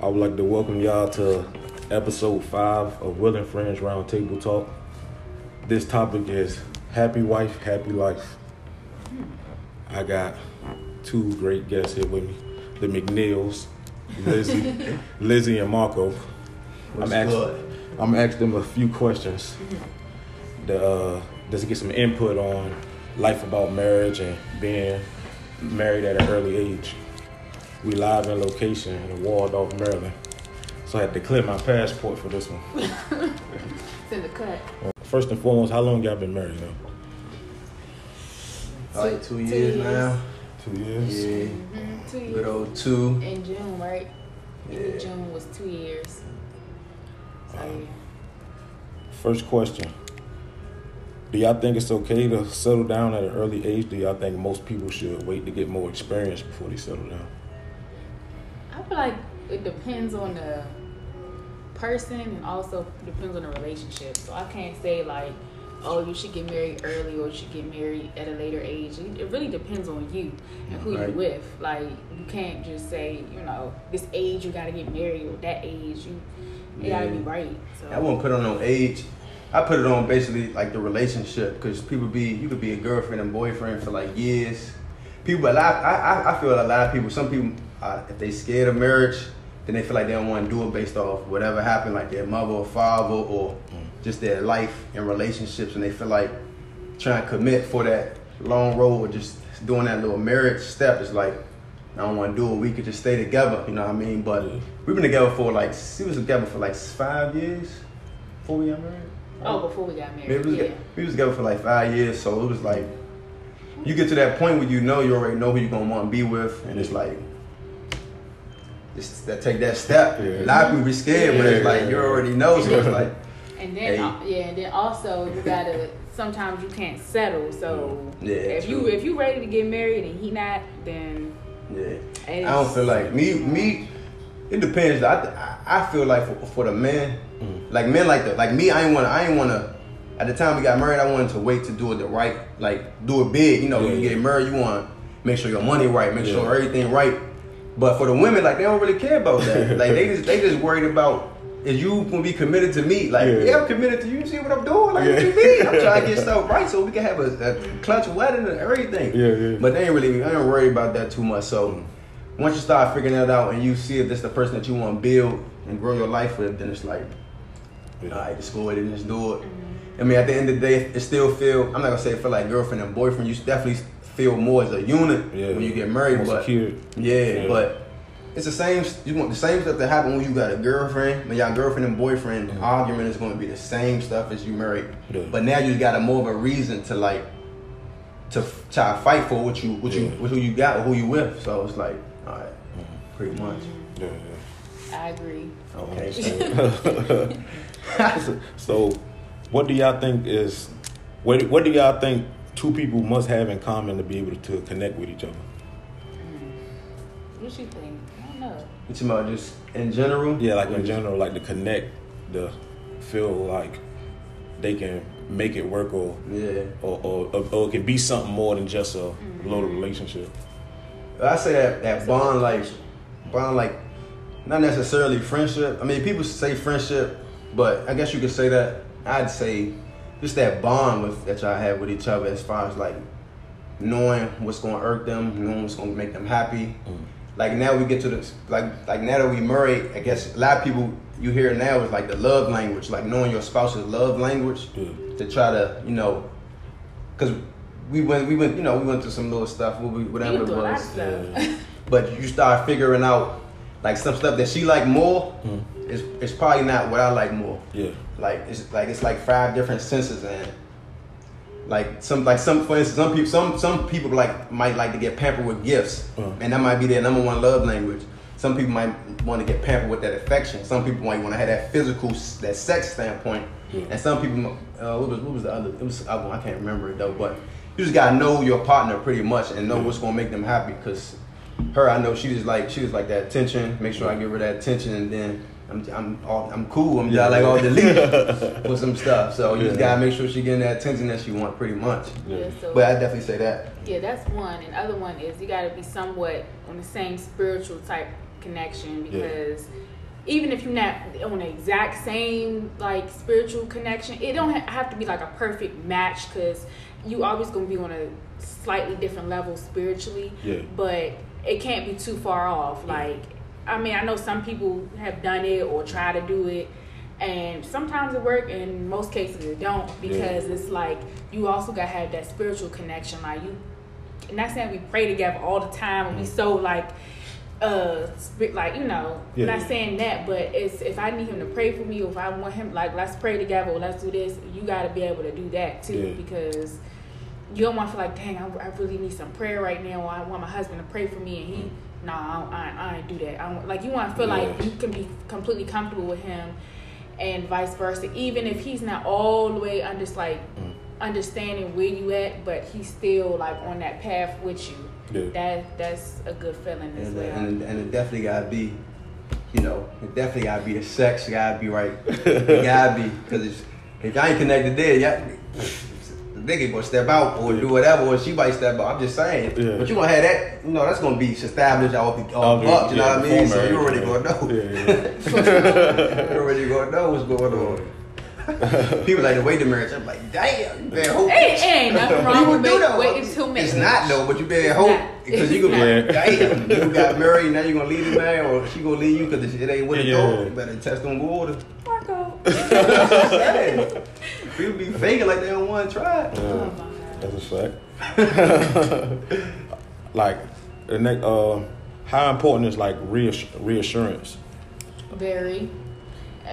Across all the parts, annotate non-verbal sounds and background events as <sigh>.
I would like to welcome y'all to episode five of Will and Friends Roundtable Talk. This topic is happy wife, happy life. I got two great guests here with me, the McNeals, Lizzie, <laughs> Lizzie and Marco. What's I'm asking, good? I'm asking them a few questions to uh, just to get some input on life about marriage and being married at an early age. We live in location in Waldorf, Maryland. So I had to clear my passport for this one. It's in the cut. First and foremost, how long y'all been married now? Like two Two years years. now. Two years. Yeah. Mm-hmm. Two Good years. old two. In June, right? Yeah. In June was two years. So, yeah. First question. Do y'all think it's okay to settle down at an early age? Do y'all think most people should wait to get more experience before they settle down? I feel like it depends on the person and also depends on the relationship. So I can't say like, oh, you should get married early or you should get married at a later age. It, really depends on you and who Right. you're with. Like you can't just say, you know, this age you gotta get married or that age you it gotta be Yeah. right. So I won't put on no age. I put it on basically like the relationship because people be you could be a girlfriend and boyfriend for like years. People, a lot. I, I, I feel a lot of people. Some people, uh, if they scared of marriage, then they feel like they don't want to do it based off whatever happened, like their mother or father or just their life and relationships, and they feel like trying to commit for that long road or just doing that little marriage step is like I don't want to do it. We could just stay together, you know what I mean? But Yeah. we've been together for like we was together for like five years before we got married. Oh, before we got married. we, was, yeah. we was together for like five years, so it was like you get to that point where you know you already know who you're gonna want to be with, and it's like just that take that step. Yeah. A lot of people be scared, but it's Yeah. like you already know, so it's like <laughs> And then Hey. uh, yeah, and then also you gotta sometimes you can't settle. So Yeah, if true. you if you ready to get married and he not, then yeah. I don't feel like me. Me, it depends. I I I feel like for, for the men, like men like the like me. I ain't wanna. I ain't wanna. At the time we got married, I wanted to wait to do it the right, like do it big. You know, when you Yeah. get married, you want to make sure your money right, make sure everything right. But for the women, like they don't really care about that. <laughs> like they just they just worried about is you gonna be committed to me? Like Yeah. yeah, I'm committed to you. You See what I'm doing? Like what you mean? I'm trying to get <laughs> stuff right so we can have a, a clutch wedding and everything. Yeah, yeah. But they ain't really, I ain't worried about that too much. So once you start figuring that out and you see if this the person that you want to build and grow your life with, then it's like, Yeah. all right, just go ahead and just do it. I mean, at the end of the day, it still feel. I'm not gonna say it feel like girlfriend and boyfriend. You definitely feel more as a unit Yeah. when you get married. More but secured. yeah, Yeah. but it's the same. You want the same stuff that happen when you got a girlfriend. When y'all girlfriend and boyfriend Mhm. argument is going to be the same stuff as you married. Yeah. But now you got a more of a reason to like to try to fight for what you what you what who you got or who you with. So it's like, all right, Mhm. pretty much. Yeah, yeah. I agree. Okay. <laughs> <laughs> so, what do y'all think is what? What do y'all think two people must have in common to be able to connect with each other? Hmm. What you think? I don't know. You talking about just in general? Yeah, like in general, like to connect, to feel like they can make it work, or Yeah. or, or, or, or it can be something more than just a mm-hmm. little relationship. I say that that bond like bond like not necessarily friendship. I mean, people say friendship, but I guess you could say that. I'd say just that bond with that y'all have with each other, as far as like knowing what's going to irk them, knowing what's going to make them happy. Mm. Like now we get to the like like now that we married, I guess a lot of people you hear now is like the love language, like knowing your spouse's love language Yeah. to try to you know, because we went we went you know we went through some little stuff what we- whatever it do a lot of was. Yeah. But you start figuring out like some stuff that she like more. Mm. It's it's probably not what I like more. Yeah. Like it's like it's like five different senses and like some like some for instance some people some some people like might like to get pampered with gifts Uh. and that might be their number one love language. Some people might want to get pampered with that affection. Some people might want to have that physical, that sex standpoint, Yeah. and some people. Uh, what was what was the other? It was I I can't remember it though. But you just gotta know your partner pretty much and know Yeah. what's gonna make them happy. Cause her, I know she was like she was like that attention. Make sure I give her that attention, and then I'm I'm all, I'm cool. I'm Yeah. like all <laughs> delete for some stuff. So you just gotta make sure she getting that attention that she want pretty much. Yeah, so But I definitely say that. yeah, that's one. And other one is you got to be somewhat on the same spiritual type connection because even if you're not on the exact same like spiritual connection, it don't have to be like a perfect match because you always gonna be on a slightly different level spiritually. Yeah. But it can't be too far off. Like, I mean, I know some people have done it or try to do it. And sometimes it work, and in most cases it don't because it's like you also gotta have that spiritual connection. Like you, not saying we pray together all the time and we so like uh like you know Yeah. not saying that but it's if i need him to pray for me or if i want him like let's pray together or let's do this you got to be able to do that too Yeah. because you don't want to feel like dang I, I really need some prayer right now i want my husband to pray for me and he no I, don't- I, I ain't do that I don't, like you want to feel like you can be completely comfortable with him and vice versa even if he's not all the way under like Mm. understanding where you at but he's still like on that path with you Yeah. that that's a good feeling as And, well and, and it definitely gotta be, you know, it definitely gotta be the sex. Gotta be right. <laughs> It gotta be because if I ain't connected there, yeah, the nigga gonna step out or do whatever, or she might step out. I'm just saying. Yeah. But you gonna have that, you know, that's gonna be established off the off up. You know what I mean? So you already gonna know. <laughs> You already gonna know what's going on. <laughs> People like the way the marriage. I'm like, damn, you better hope. Hey, ain't nothing <laughs> wrong You with do wait, though. waiting two minutes. It's not though, but you better hope because you It's gonna be like, <laughs> damn, you got married, now you gonna leave the man, or she gonna leave you because it ain't what it Yeah, go. yeah. You better test on water. Marco. Hey, People be faking like they don't want to try. it. Oh my God. that's a fact. like, the next, uh, how important is like reass- reassurance? Very.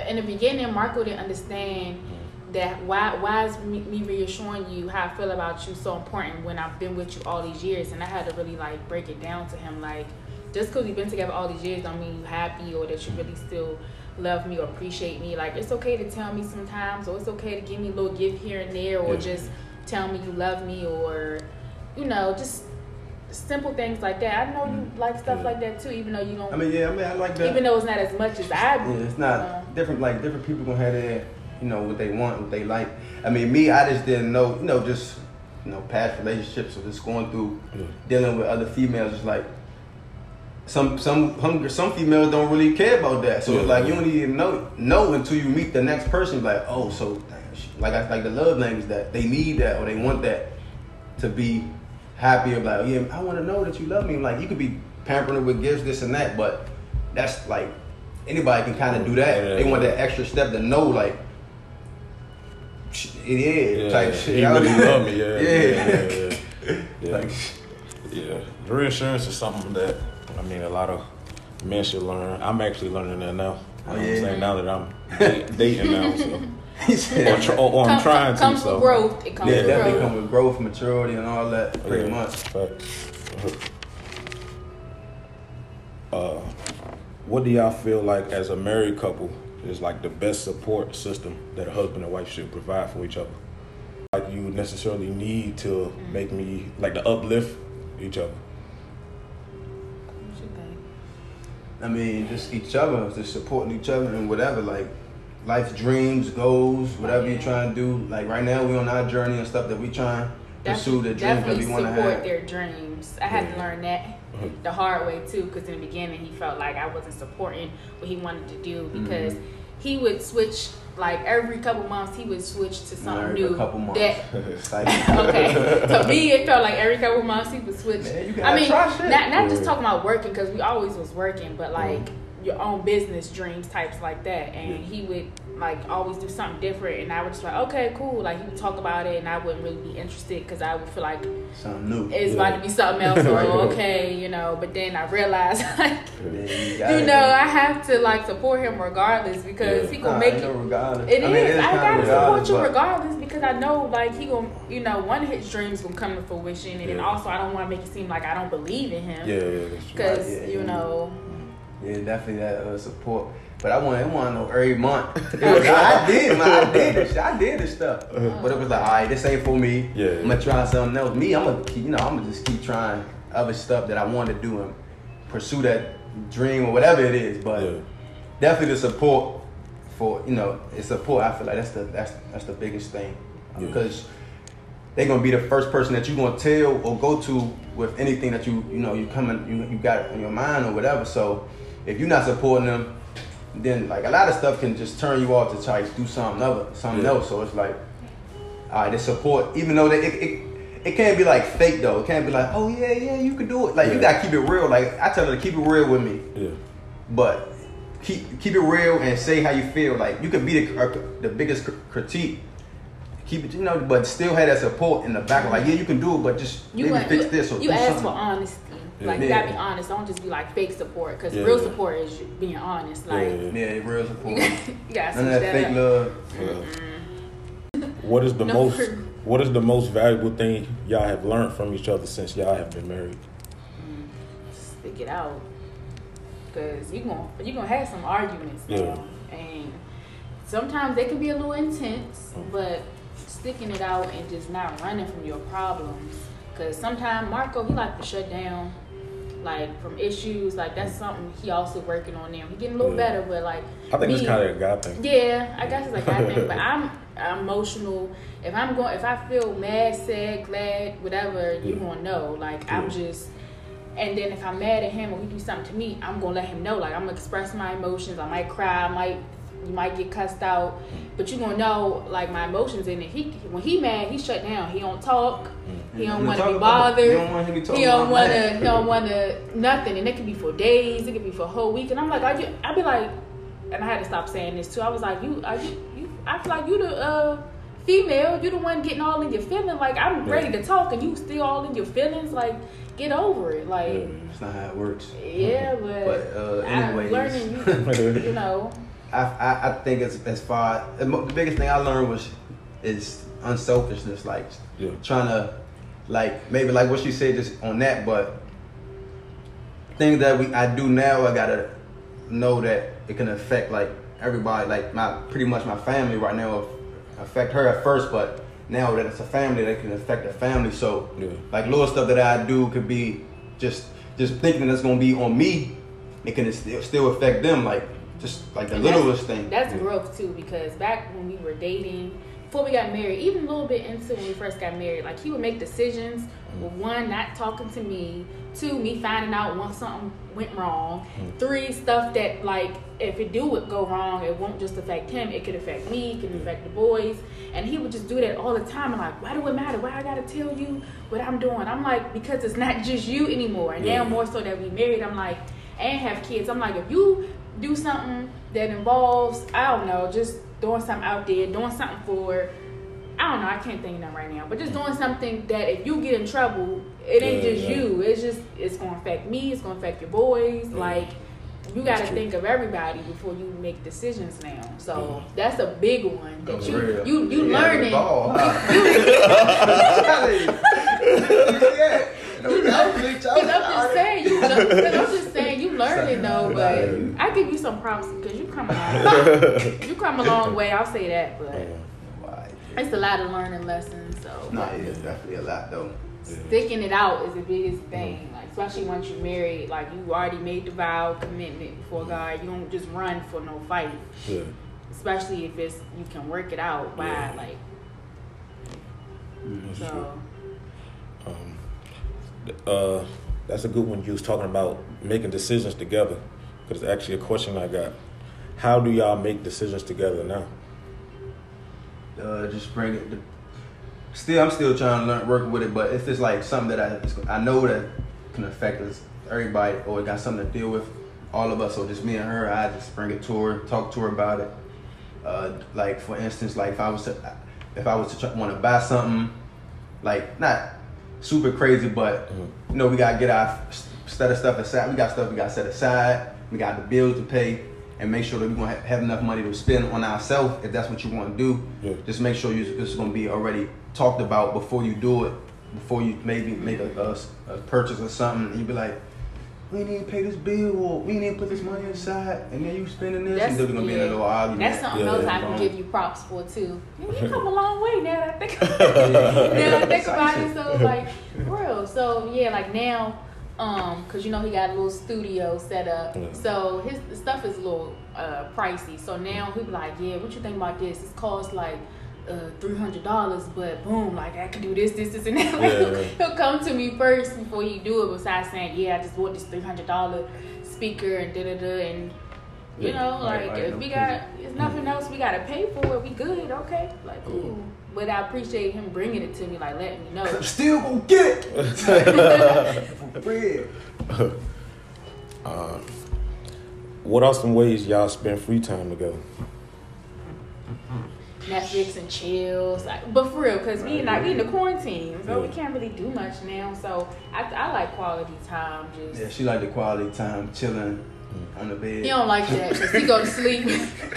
In the beginning, Marco didn't understand mm-hmm. that why why is me, me reassuring you how I feel about you so important when I've been with you all these years, and I had to really like break it down to him like just because we've been together all these years don't mean you happy or that you really still love me or appreciate me. Like it's okay to tell me sometimes, or it's okay to give me a little gift here and there, or Yeah. just tell me you love me, or you know just simple things like that. I know you like stuff Yeah. like that too, even though you don't I mean, yeah, I mean, I like that. even though it's not as much as I. Yeah, it's not uh, different. Like different people gonna have their, you know, what they want, what they like. I mean, me, I just didn't know, you know, just you know, past relationships or just going through Yeah. dealing with other females. It's like some some some some females don't really care about that. So it's Yeah. like you don't even know know until you meet the next person. Like, oh, so dang, like I, like the love language that they need that or they want that to be happy about. Yeah, I want to know that you love me. Like you could be pampering her with gifts, this and that, but that's like anybody can kind of do that. Yeah. They want that extra step to know like. It is Yeah, type shit. You really what I mean? love me, <laughs> yeah. yeah. Yeah, yeah, <laughs> yeah. yeah. Like, Yeah, reassurance is something that I mean a lot of men should learn. I'm actually learning that now. Oh, You know I'm yeah. saying now that I'm <laughs> dating now, so <laughs> he or, said, tr- or, or I'm come- trying to. comes so. with growth. It comes yeah, with definitely growth. come with growth, maturity, and all that. Pretty Yeah, much. facts. Uh, what do y'all feel like as a married couple is like the best support system that a husband and wife should provide for each other? Like you necessarily need to make me like to uplift each other. What you think? I mean, just each other, just supporting each other and whatever, like life's dreams, goals, whatever you're trying to do. Like right now, we're on our journey and stuff that we trying to pursue the dreams that we want to support have. their dreams. I had to learn that Mhm. the hard way too, because in the beginning he felt like I wasn't supporting what he wanted to do because Mm-hmm. he would switch like every couple months he would switch to something Every new. couple months. That <laughs> okay. To me, it felt like every couple months he would switch. Man, you I mean, try shit. not not just talking about working because we always was working, but like your own business dreams types like that. And Yeah. he would like always do something different, and I would just like, okay, cool. Like he would talk about it, and I wouldn't really be interested because I would feel like Something new. it's Yeah. about to be something else <laughs> Right. okay, you know. But then I realized <laughs> like. You, know, I have to like support him regardless because he gonna Nah, make it. regardless. It is. I mean, is I gotta support you regardless because I know like he gonna, you know, one of his dreams gonna come to fruition, and also I don't want to make it seem like I don't believe in him. Yeah, yeah, that's true. Because Right, you know, Yeah, definitely that uh, support. But I want, I want to know every month. <laughs> Was- I did, I did this, I did this stuff. But it was like, all right, this ain't for me. Yeah. I'm gonna try something else. Me, I'm gonna, keep, you know, I'm gonna just keep trying other stuff that I want to do and pursue that dream or whatever it is. But Yeah. definitely the support for, you know, it's support. I feel like that's the that's that's the biggest thing Yeah. because they're gonna be the first person that you're gonna tell or go to with anything that you you know you coming you, you got in your mind or whatever. So if you're not supporting them, then like a lot of stuff can just turn you off to try to do something other, something Yeah. else. So it's like, all right, the support, even though they, it, it it can't be like fake though. It can't be like, oh yeah, yeah, you can do it. Like you gotta keep it real. Like I tell her to keep it real with me, Yeah. but keep keep it real and say how you feel. Like you can be the uh, the biggest cr- critique. Keep it, you know, but still have that support in the back. Like, yeah, you can do it, but just You maybe want fix you, this or you do ask something. for honesty. Yeah. Like you gotta be honest. Don't just be like fake support. Cause Yeah, real support is being honest. Like Yeah, Yeah, real support. <laughs> you gotta None of that that fake up. love. Yeah. What is the No, most for- what is the most valuable thing y'all have learned from each other since y'all have been married? Stick it out. Cause you gonna you gonna have some arguments Yeah. now, and sometimes they can be a little intense. Mm. But sticking it out and just not running from your problems. Cause sometimes Marco he like to shut down. Like from issues, like that's mm. something he also working on now. He getting a little Yeah. better, but like I think it's kind of a God thing. Yeah, I guess it's like that thing. But I'm, <laughs> I'm emotional. If I'm going, if I feel mad, sad, glad, whatever, you Yeah. gonna know. Like Yeah. I'm just. And then if I'm mad at him or he do something to me, I'm gonna let him know. Like I'm gonna express my emotions. I might cry. I might, you might get cussed out, but you gonna know like my emotions. And if he, when he mad, he shut down. He don't talk. Mm. He don't want to be bothered. You don't want to be talking He don't want to. He don't want to nothing, and it could be for days. It could be for a whole week. And I'm like, are you? I be like, and I had to stop saying this too. I was like, you, are you? you I feel like you the uh, female. You the one getting all in your feelings. Like I'm Yeah. ready to talk, and you still all in your feelings. Like get over it. Like. That's not how it works. yeah, <laughs> but, But, uh, I'm learning. <laughs> You, you know, I, I, I think it's as far the the biggest thing I learned was is unselfishness, like Yeah. trying to like maybe like what she said just on that, but things that we I do now I gotta know that it can affect like everybody, like my pretty much my family right now affect her at first, but now that it's a family that can affect the family. So Yeah. like little stuff that I do could be just just thinking that's gonna be on me, it can still still affect them, like just like the And that's- littlest thing. That's Yeah. growth too, because back when we were dating, before we got married, even a little bit into when we first got married, like he would make decisions with one, not talking to me, two, me finding out when something went wrong, mm. three, stuff that like if it do would go wrong, it won't just affect him, it could affect me, it could mm. affect the boys, and he would just do that all the time. And like, why do it matter? Why I gotta tell you what I'm doing? I'm like, because it's not <laughs> just you anymore. And now more so that we married, I'm like, and have kids. I'm like, if you do something that involves, I don't know, just doing something out there, doing something for, I don't know, I can't think of that right now, but just doing something that if you get in trouble, it ain't Yeah, just yeah. you. It's just, it's gonna affect me, it's gonna affect your boys. Yeah. Like, you gotta true. think of everybody before you make decisions now. So that's a big one that For you real. you you Yeah, learning. ball, <laughs> <laughs> huh? <laughs> Cause I'm just saying, you. Cause I'm just saying, you learning though. But I give you some props because you come along. <laughs> you come a long way. I'll say that. But it's a lot of learning lessons. So Nah, yeah, it's definitely a lot though. sticking it out is the biggest thing. Like especially once you're married, like you already made the vow commitment before God. You don't just run for no fight. Yeah. Especially if it's you can work it out by Yeah. like That's true. so. Uh, that's a good one. You was talking about making decisions together. Because it's actually a question I got. How do y'all make decisions together now? Uh, just bring it. To, Still, I'm still trying to learn work with it, but if it's like something that I I know that can affect us, everybody, or it got something to deal with, all of us, or just me and her, I just bring it to her, talk to her about it. Uh, like for instance, like if I was to, if I was to want to buy something, like not super crazy, but Mhm. you know we gotta get our set of stuff aside. We got stuff we gotta set aside. We got the bills to pay, and make sure that we gonna ha- have enough money to spend on ourselves if that's what you want to do. Yeah. Just make sure you it's gonna be already talked about before you do it. Before you maybe make a, a, a purchase or something, and you be like, we need to pay this bill, or we need to put this money aside, and then you spending this, and then gonna be in a little argument. That's something Yeah. else I can give you props for too. You you come a <laughs> long way now that I think about <laughs> it. now I think about it. So like, real. So yeah, like now, um, cause you know he got a little studio set up. Yeah. So his stuff is a little uh pricey. So now he be like, yeah, what you think about this? It's cost like. Uh, three hundred dollars, but boom, like I can do this, this, this, and that. Like, Yeah, <laughs> he'll, he'll come to me first before he do it. Besides saying, yeah, I just bought this three hundred dollar speaker and da da da and. You Yeah, know, right, like right, if no we got, it's nothing else we gotta pay for it. We good, okay? Like, cool. But I appreciate him bringing it to me, like letting me know. I'm <laughs> still gonna get it. For <laughs> bread. Uh, what are some ways y'all spend free time together? Netflix and chills. Like, but for real, because we like we in the quarantine, so we can't really do much now. So I, I like quality time. Just Yeah, she like the quality time, chilling on the bed. he don't like that because he go to sleep. <laughs>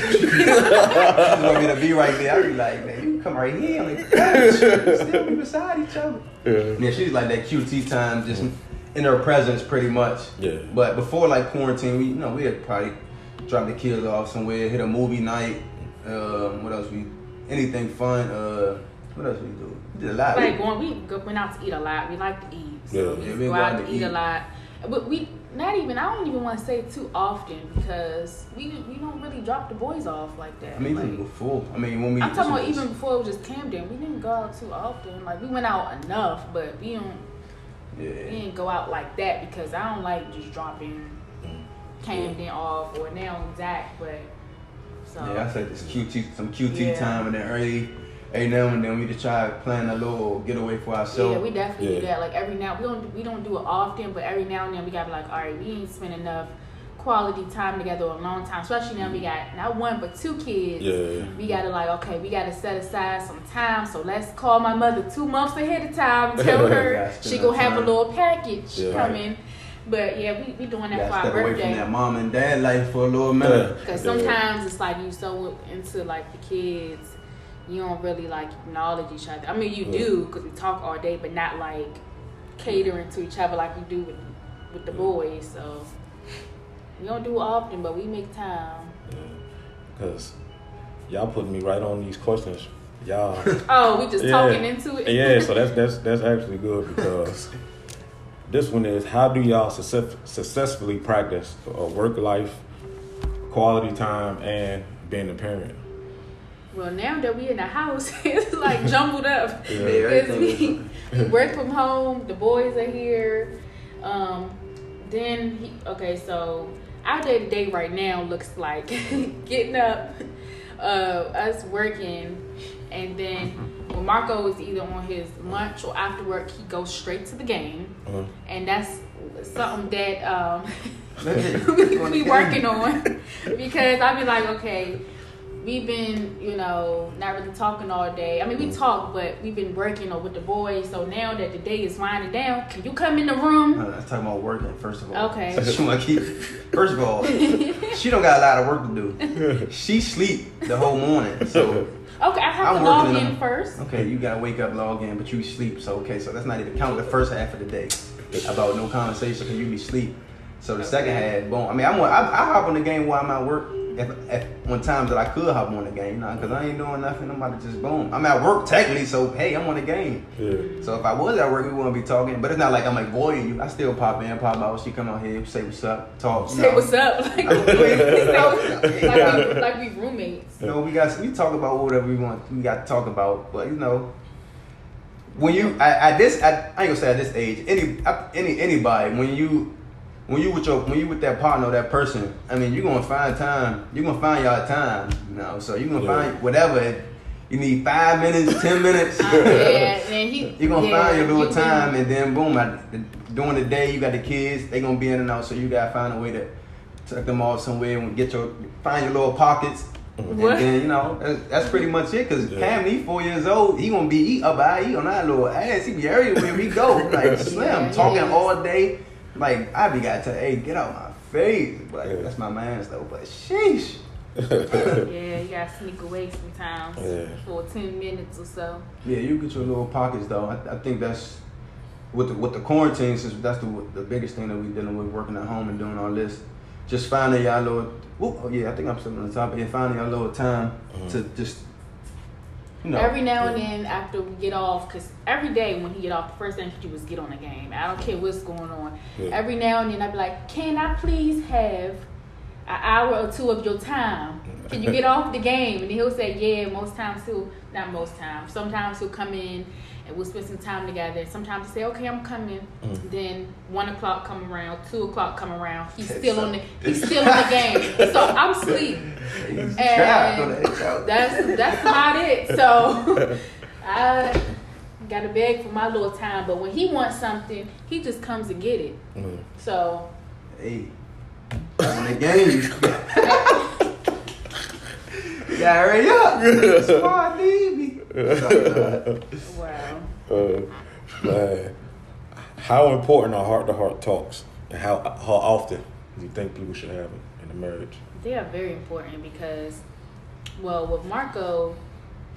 She want me to be right there. I be like, man, you come right here on the <laughs> couch. Still be beside each other. Yeah. Yeah, she's like that QT time, just in her presence, pretty much. Yeah. But before like quarantine, we you know we had probably drop the kids off somewhere, hit a movie night. Um, what else we? Anything fun? Uh, what else we do? We did a lot. like going, we go, went out to eat a lot. We like to eat, so Yeah. we Yeah, go out to eat, a lot. But we not even. I don't even want to say too often because we we don't really drop the boys off like that. I mean, Like, even before. I mean, when we. I'm talking about even before it was just Camden. We didn't go out too often. Like we went out enough, but we don't. yeah. We didn't go out like that because I don't like just dropping Camden off or now Zach, but so Yeah, I said this QT, some QT Yeah. time, and then early, every now and then we just try to plan a little getaway for ourselves. yeah, we definitely do Yeah. that. Like every now we don't we don't do it often, but every now and then we gotta be like, all right, we ain't spend enough quality time together a long time. Especially now we got not one but two kids. Yeah. We gotta like, okay, we gotta set aside some time. So let's call my mother two months ahead of time and tell <laughs> her she gonna that have a little package Yeah. coming. But yeah, we we doing that Gotta for our step away from that mom and dad life for a little minute. Because Yeah. sometimes it's like you so into like the kids, you don't really like acknowledge each other. I mean, you Yeah. do because we talk all day, but not like catering to each other like we do with with the boys. So we don't do it often, but we make time. Because y'all putting me right on these questions. Y'all. <laughs> Oh, we just Yeah. talking into it. yeah, so that's that's that's actually good because <laughs> this one is how do y'all success, successfully practice uh, work life, quality time, and being a parent? Well, now that we in the house, <laughs> it's like jumbled up. <laughs> Yeah. Because we, we work from home, the boys are here. Um, then he, okay, so our day to day right now looks like <laughs> getting up, uh, us working, and then when Marco is either on his lunch or after work, he goes straight to the game, Uh-huh. and that's something that um, <laughs> <laughs> we, we working on because I be like, okay, we've been, you know, not really talking all day. I mean, we talk, but we've been working on with the boys. So now that the day is winding down, can you come in the room? No, let's about working first of all. Okay. <laughs> She wanna keep, first of all, she don't got a lot of work to do. She sleep the whole morning, so Okay, I have I'm to log working in first. okay, you gotta wake up, log in, but you sleep. So okay, so that's not even count the first half of the day about no conversation because you be sleep. So the second half, boom. I mean, I'm I, I hop on the game while I'm at work. If, if on times that I could hop on the game, you know, because I ain't doing nothing. I'm about to just boom. I'm at work technically, so hey, I'm on the game. Yeah. So if I was at work, we wouldn't be talking. But it's not like I'm like avoiding you. I still pop in, pop out. She come out here, say what's up, talk. you Say know. what's up, <laughs> like, so, like, we, like we roommates. You know, we got we talk about whatever we want. We got to talk about, but you know, when you at, at this, at, I ain't gonna say at this age, any any anybody, when you when you with your when you with that partner, or that person, I mean, you're gonna find time. You're gonna find y'all time, you know. So you're gonna Yeah. find whatever. If you need five minutes, ten <laughs> minutes. Uh, <laughs> yeah, and he, You gonna yeah, find your little he been- time, and then boom, at the, during the day you got the kids. They gonna be in and out, so you gotta find a way to tuck them off somewhere and get your find your little pockets. What? And then you know that's, that's pretty much it. Cause Yeah. Cam, he four years old. He gonna be eat up. I eat on that little ass. He be everywhere we go. Like slim, <laughs> Yeah, talking he is. all day. Like I be got to hey get out my face. But Yeah. that's my man's though. But sheesh. <laughs> <laughs> Yeah, you gotta sneak away sometimes Yeah. for ten minutes or so. Yeah, you get your little pockets though. I, I think that's with the with the quarantine. Since that's the the biggest thing that we dealing with, working at home and doing all this. Just finding y'all little. Ooh, oh yeah, I think I'm still on the top. Yeah, finding y'all little time to mm-hmm. just. Know, every now and then after we get off, because every day when he get off, the first thing he do is get on the game. I don't care what's going on. Yeah. Every now and then I'd be like, can I please have an hour or two of your time? Can you get <laughs> off the game? And he'll say, yeah. Most times he'll, not most times. Sometimes he'll come in and we'll spend some time together. Sometimes I say, okay, I'm coming. Mm. Then one o'clock come around, two o'clock come around. He's That's still on so- the he's still in the game. So I'm asleep. And trapped on that couch. That's that's about it. So <laughs> I gotta beg for my little time. But when he wants something, he just comes and get it. Mm. So Hey, in the game, <laughs> you gotta hurry up. Squad need me. <laughs> wow. Uh, man, how important are heart to heart talks, and how how often do you think people should have it in a marriage? They are very important because, well, with Marco,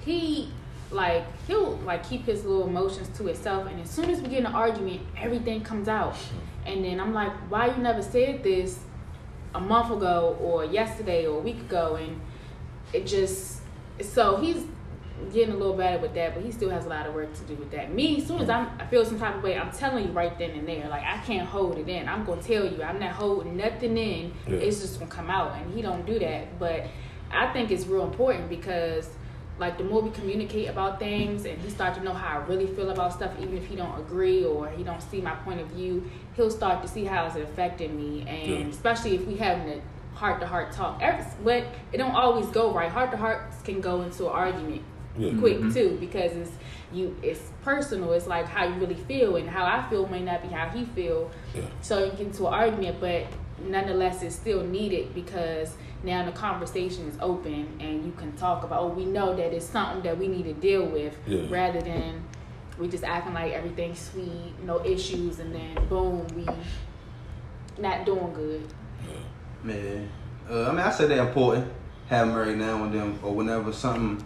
he like he'll like keep his little emotions to himself, and as soon as we get in an argument, everything comes out, and then I'm like, why you never said this a month ago or yesterday or a week ago, and it just so he's getting a little better with that, but he still has a lot of work to do with that. Me, as soon as I'm, I feel some type of way, I'm telling you right then and there. Like I can't hold it in. I'm gonna tell you. I'm not holding nothing in. Yeah. It's just gonna come out, and he don't do that. But I think it's real important because, like, the more we communicate about things, and he start to know how I really feel about stuff, even if he don't agree or he don't see my point of view, he'll start to see how it's affecting me, and Yeah. especially if we having a heart to heart talk. Every, but it don't always go right. Heart to hearts can go into an argument Yeah. quick Mhm. too because it's you it's personal it's like how you really feel and how i feel may not be how he feel Yeah. so you get into an argument but nonetheless it's still needed because now the conversation is open and you can talk about oh we know that it's something that we need to deal with Yeah. rather than we just acting like everything's sweet no issues and then boom we not doing good yeah Man, uh, I mean, I said they're important. Have them every now and then, or whenever something,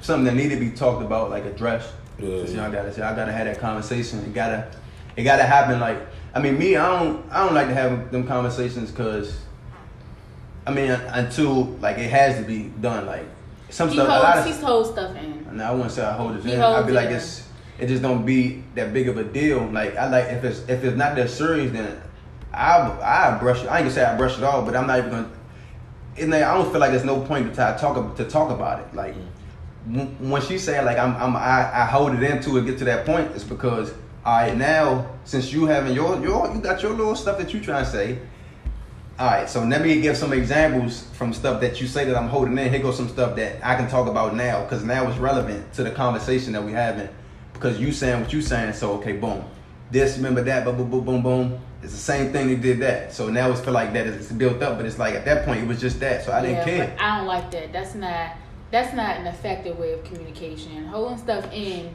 something that need to be talked about, like addressed. Yeah, So, yeah. I gotta, say, I gotta have that conversation. It gotta, it gotta happen. Like, I mean, me, I don't, I don't like to have them conversations because, I mean, until like it has to be done. Like some he stuff, a lot of, he holds stuff in and I wouldn't say I hold it He in. I'd be it like, in. it's it just don't be that big of a deal. Like I like if it's if it's not that serious, then I I brush it. I ain't gonna say I brush it off, but I'm not even gonna. And I don't feel like there's no point to talk to talk about it. Like w- when she say like I'm, I'm I, I hold it in to it get to that point, it's because all right now since you having your your you got your little stuff that you trying to say. All right, so let me give some examples from stuff that you say that I'm holding in. Here goes some stuff that I can talk about now because now it's relevant to the conversation that we having. Because you saying what you saying, so okay, boom, this remember that, boom, boom, boom, boom, boom. It's the same thing they did that. So now it's feel like that it's built up, but it's like at that point it was just that. So I didn't yeah, care. I don't like that. That's not that's not an effective way of communication. Holding stuff in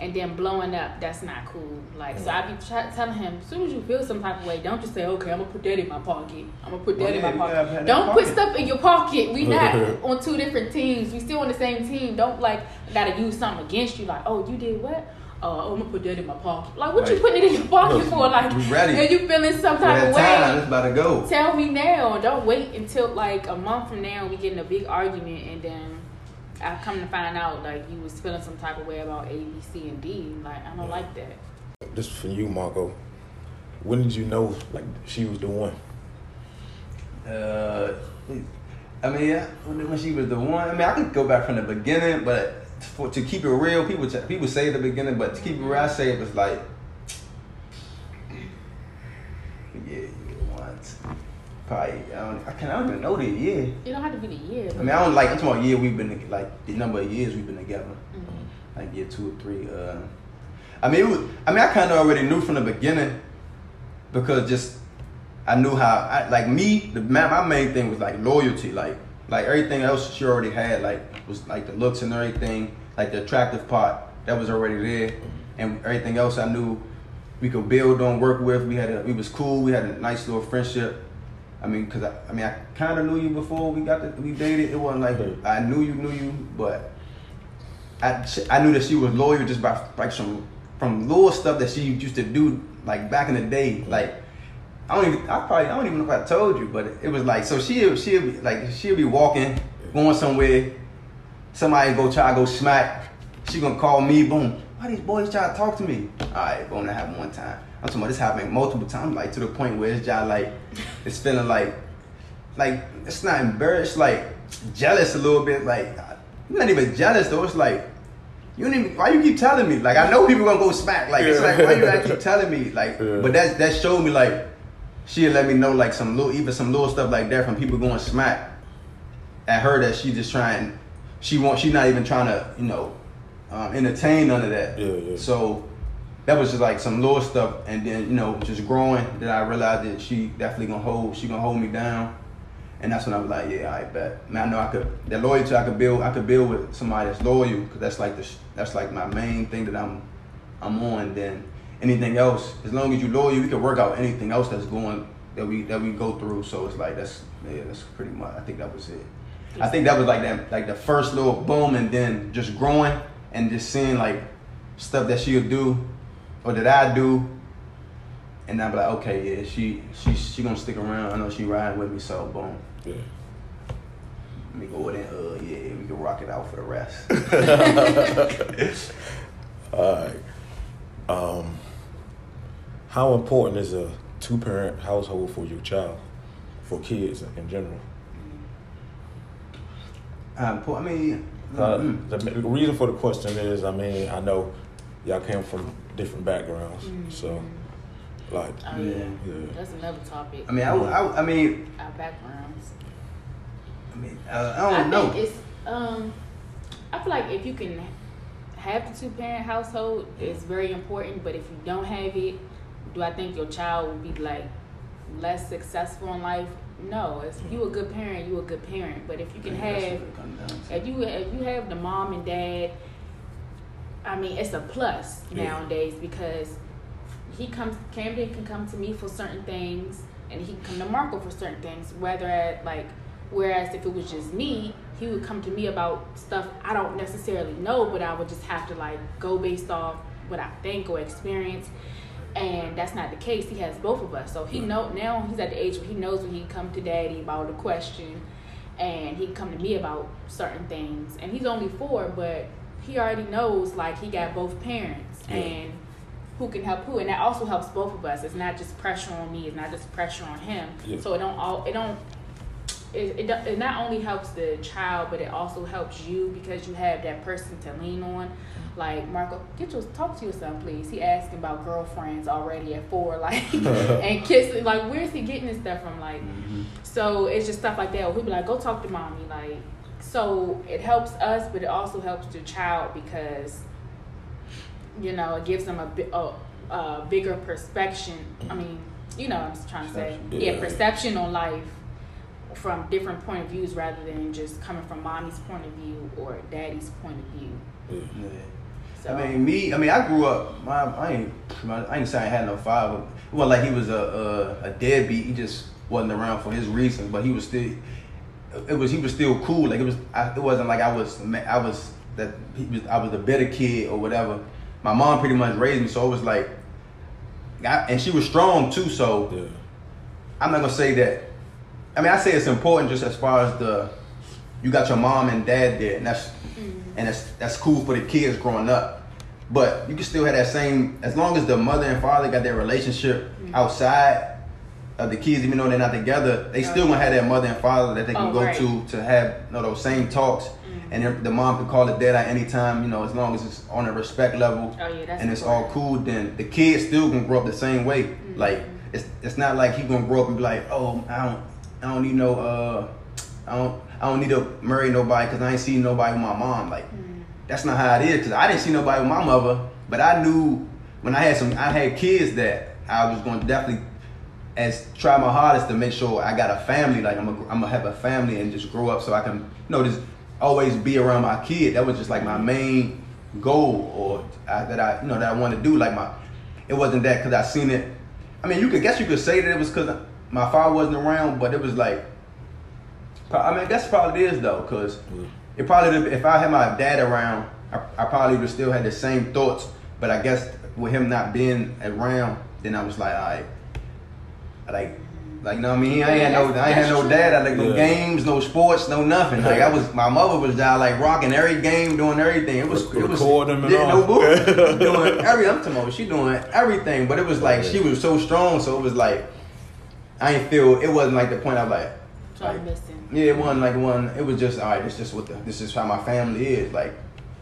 and then blowing up, that's not cool. Like so, I be try- telling him as soon as you feel some type of way, don't just say, "Okay, I'm gonna put that in my pocket. I'm gonna put that Well, in yeah, my pocket." gotta have that Don't pocket. put stuff in your pocket. We not <laughs> on two different teams. We still on the same team. Don't like gotta use something against you. Like, oh, you did what? Oh, I'm gonna put that in my pocket. Like, what you putting it in your pocket for? Like, We ready. are you feeling some For type that of time, way? it's about to go. Tell me now. Don't wait until like a month from now we get in a big argument and then I come to find out like you was feeling some type of way about A, B, C, and D. Like I don't like that. This is for you, Marco. When did you know like she was the one? Uh, I mean, yeah, when when she was the one. I mean, I could go back from the beginning, but for, to keep it real, people people say the beginning, but to keep it real, I say it was like, yeah, yeah, once. Probably, I don't, I, can, I don't even know the year. It don't have to be the year. I mean, I don't like. I'm talking about year we've been like the number of years we've been together, Mhm. like year two or three. Uh, I mean, it was, I mean, I kind of already knew from the beginning because just I knew how. I, like me, the my, my main thing was like loyalty. Like like everything else she already had. Like was like the looks and everything. Like the attractive part that was already there, and everything else I knew we could build on, work with. We had a, we was cool. We had a nice little friendship. I mean, cause I, I mean, I kind of knew you before we got the, we dated. It wasn't like Mhm. I knew you, knew you, but I I knew that she was loyal just by like some from little stuff that she used to do like back in the day. Like I don't even I probably I don't even know if I told you, but it was like so she she'll be like she'll be walking, going somewhere, somebody go try to go smack. She gonna call me, boom. Why these boys try to talk to me? All right, boom, that happened one time. I'm talking about this happening multiple times, like to the point where it's just like it's feeling like like it's not embarrassed, like jealous a little bit, like not even jealous though. It's like you don't even, why you keep telling me? Like I know people gonna go smack. Like it's like why you gotta keep <laughs> telling me? Like, but that that showed me like she let me know like some little even some little stuff like that from people going smack at her that she just trying she want she not even trying to you know um, entertain none of that. Yeah, yeah. So that was just like some little stuff, and then you know just growing that I realized that she definitely gonna hold she gonna hold me down. And that's when I was like, yeah, I bet. Man, I know I could. That loyalty I could build. I could build with somebody that's loyal, because that's like the. That's like my main thing that I'm. I'm on. Then anything else, as long as you loyal, we can work out anything else that's going that we that we go through. So it's like that's yeah, that's pretty much. I think that was it. I think that was like that, like the first little boom, and then just growing and just seeing like stuff that she'll do or that I do, and I'm like, okay, yeah, she she she gonna stick around. I know she riding with me, so boom. Yeah. Let me go in and uh yeah, we can rock it out for the rest. <laughs> All right. Um, how important is a two parent household for your child, for kids in general? um, po- I mean, Uh, mm, the the reason for the question is, I mean, I know y'all came from different backgrounds, so like, Oh yeah. Yeah. yeah, That's another topic. I mean, I, I, I mean, our backgrounds. I mean, uh, I don't know. think it's um I feel like if you can have the two parent household it's very important, but if you don't have it, do I think your child will be like less successful in life? No. If you a good parent, you a good parent. But if you can have what it comes down to. if you if you have the mom and dad, I mean it's a plus Yeah. nowadays because he comes Camden can come to me for certain things and he can come to Marco for certain things. Whether at like whereas if it was just me, he would come to me about stuff I don't necessarily know, but I would just have to like go based off what I think or experience. And that's not the case. He has both of us, so he know now he's at the age where he knows when he can come to daddy about a question, and he can come to me about certain things. And he's only four, but he already knows like he got both parents Yeah. and who can help who, and that also helps both of us. It's not just pressure on me. It's not just pressure on him. Yeah. So it don't all it don't. It, it, it not only helps the child, but it also helps you because you have that person to lean on. Like Marco, get your talk to your son, please. He asking about girlfriends already at four, <laughs> like <laughs> and kissing. Like, where's he getting this stuff from? Like, Mhm. so it's just stuff like that. He'll be like, "Go talk to mommy." Like, so it helps us, but it also helps the child because, you know, it gives them a, a, a bigger perspective. I mean, you know, I'm just trying to say, Perception. yeah, Yeah. perception on life from different point of views rather than just coming from mommy's point of view or daddy's point of view. yeah. Yeah. So, I mean, me. I mean, I grew up. My, I ain't. My, I ain't say I had no father. It wasn't like he was a, a a deadbeat. He just wasn't around for his reasons. But he was still. It was he was still cool. Like it was. I, it wasn't like I was. ma- I was that he was. I was the better kid or whatever. My mom pretty much raised me, so it was like. I, and she was strong too. So yeah. I'm not gonna say that. I mean, I say it's important just as far as the you got your mom and dad there, and that's and that's that's cool for the kids growing up. But you can still have that same as long as the mother and father got their relationship outside of the kids, even though they're not together, they still gonna have that mother and father that they can Oh, go right. to to have you know, those same talks. And then the mom can call it dad at any time, you know, as long as it's on a respect level Oh, yeah, and it's all cool, then the kids still gonna grow up the same way. Mm-hmm. Like it's it's not like he gonna grow up and be like, oh, I don't I don't need no uh I don't I don't need to marry nobody because I ain't seen nobody with my mom. Like mm. that's not how it is because I didn't see nobody with my mother, but I knew when I had some I had kids that I was going to definitely as try my hardest to make sure I got a family. Like I'm a, I'm gonna have a family and just grow up so I can you know just always be around my kid. That was just like my main goal or I, that I you know that I wanted to do. Like my it wasn't that because I seen it. I mean, you could guess you could say that it was because my father wasn't around, but it was like. I mean, that's probably it is though, because Yeah. it probably if I had my dad around, I, I probably would still had the same thoughts. But I guess with him not being around, then I was like, all right, like, like, you know what I mean, I ain't had no, I ain't had no dad. I like no Yeah. games, no sports, no nothing. Like I was, my mother was down like rocking every game, doing everything. It was, it was Recording them and yeah, no all. boo, <laughs> doing every. I'm talking about she doing everything, but it was like she was so strong, so it was like I ain't feel. It wasn't like the point. I was like, So like missing. Yeah, it wasn't like one. It was just all right. It's just what the, this is how my family is. Like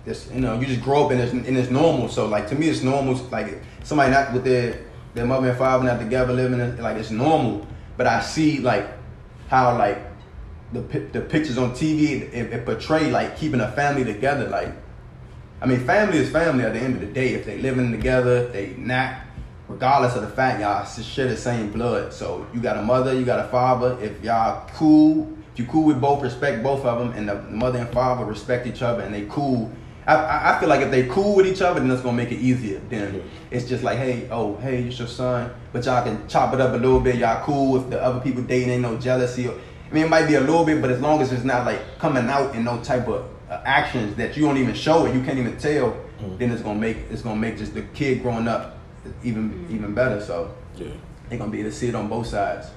just you know you just grow up and it's and it's normal. So like to me it's normal. Like somebody not with their their mother and father not together living in, like it's normal. But I see like how like the the pictures on TV it, it portray like keeping a family together. Like I mean family is family at the end of the day. If they living together, they not regardless of the fact y'all share the same blood. So you got a mother, you got a father. If y'all cool, you cool with both, respect both of them, and the mother and father respect each other, and they cool. I, I I feel like if they cool with each other, then that's gonna make it easier. Then it's just like, hey, oh, hey, it's your son, but y'all can chop it up a little bit. Y'all cool if the other people dating, ain't no jealousy. Or, I mean, it might be a little bit, but as long as it's not like coming out in no type of uh, actions that you don't even show it, you can't even tell, then it's gonna make it's gonna make just the kid growing up even even better. So Yeah. they gonna be able to see it on both sides.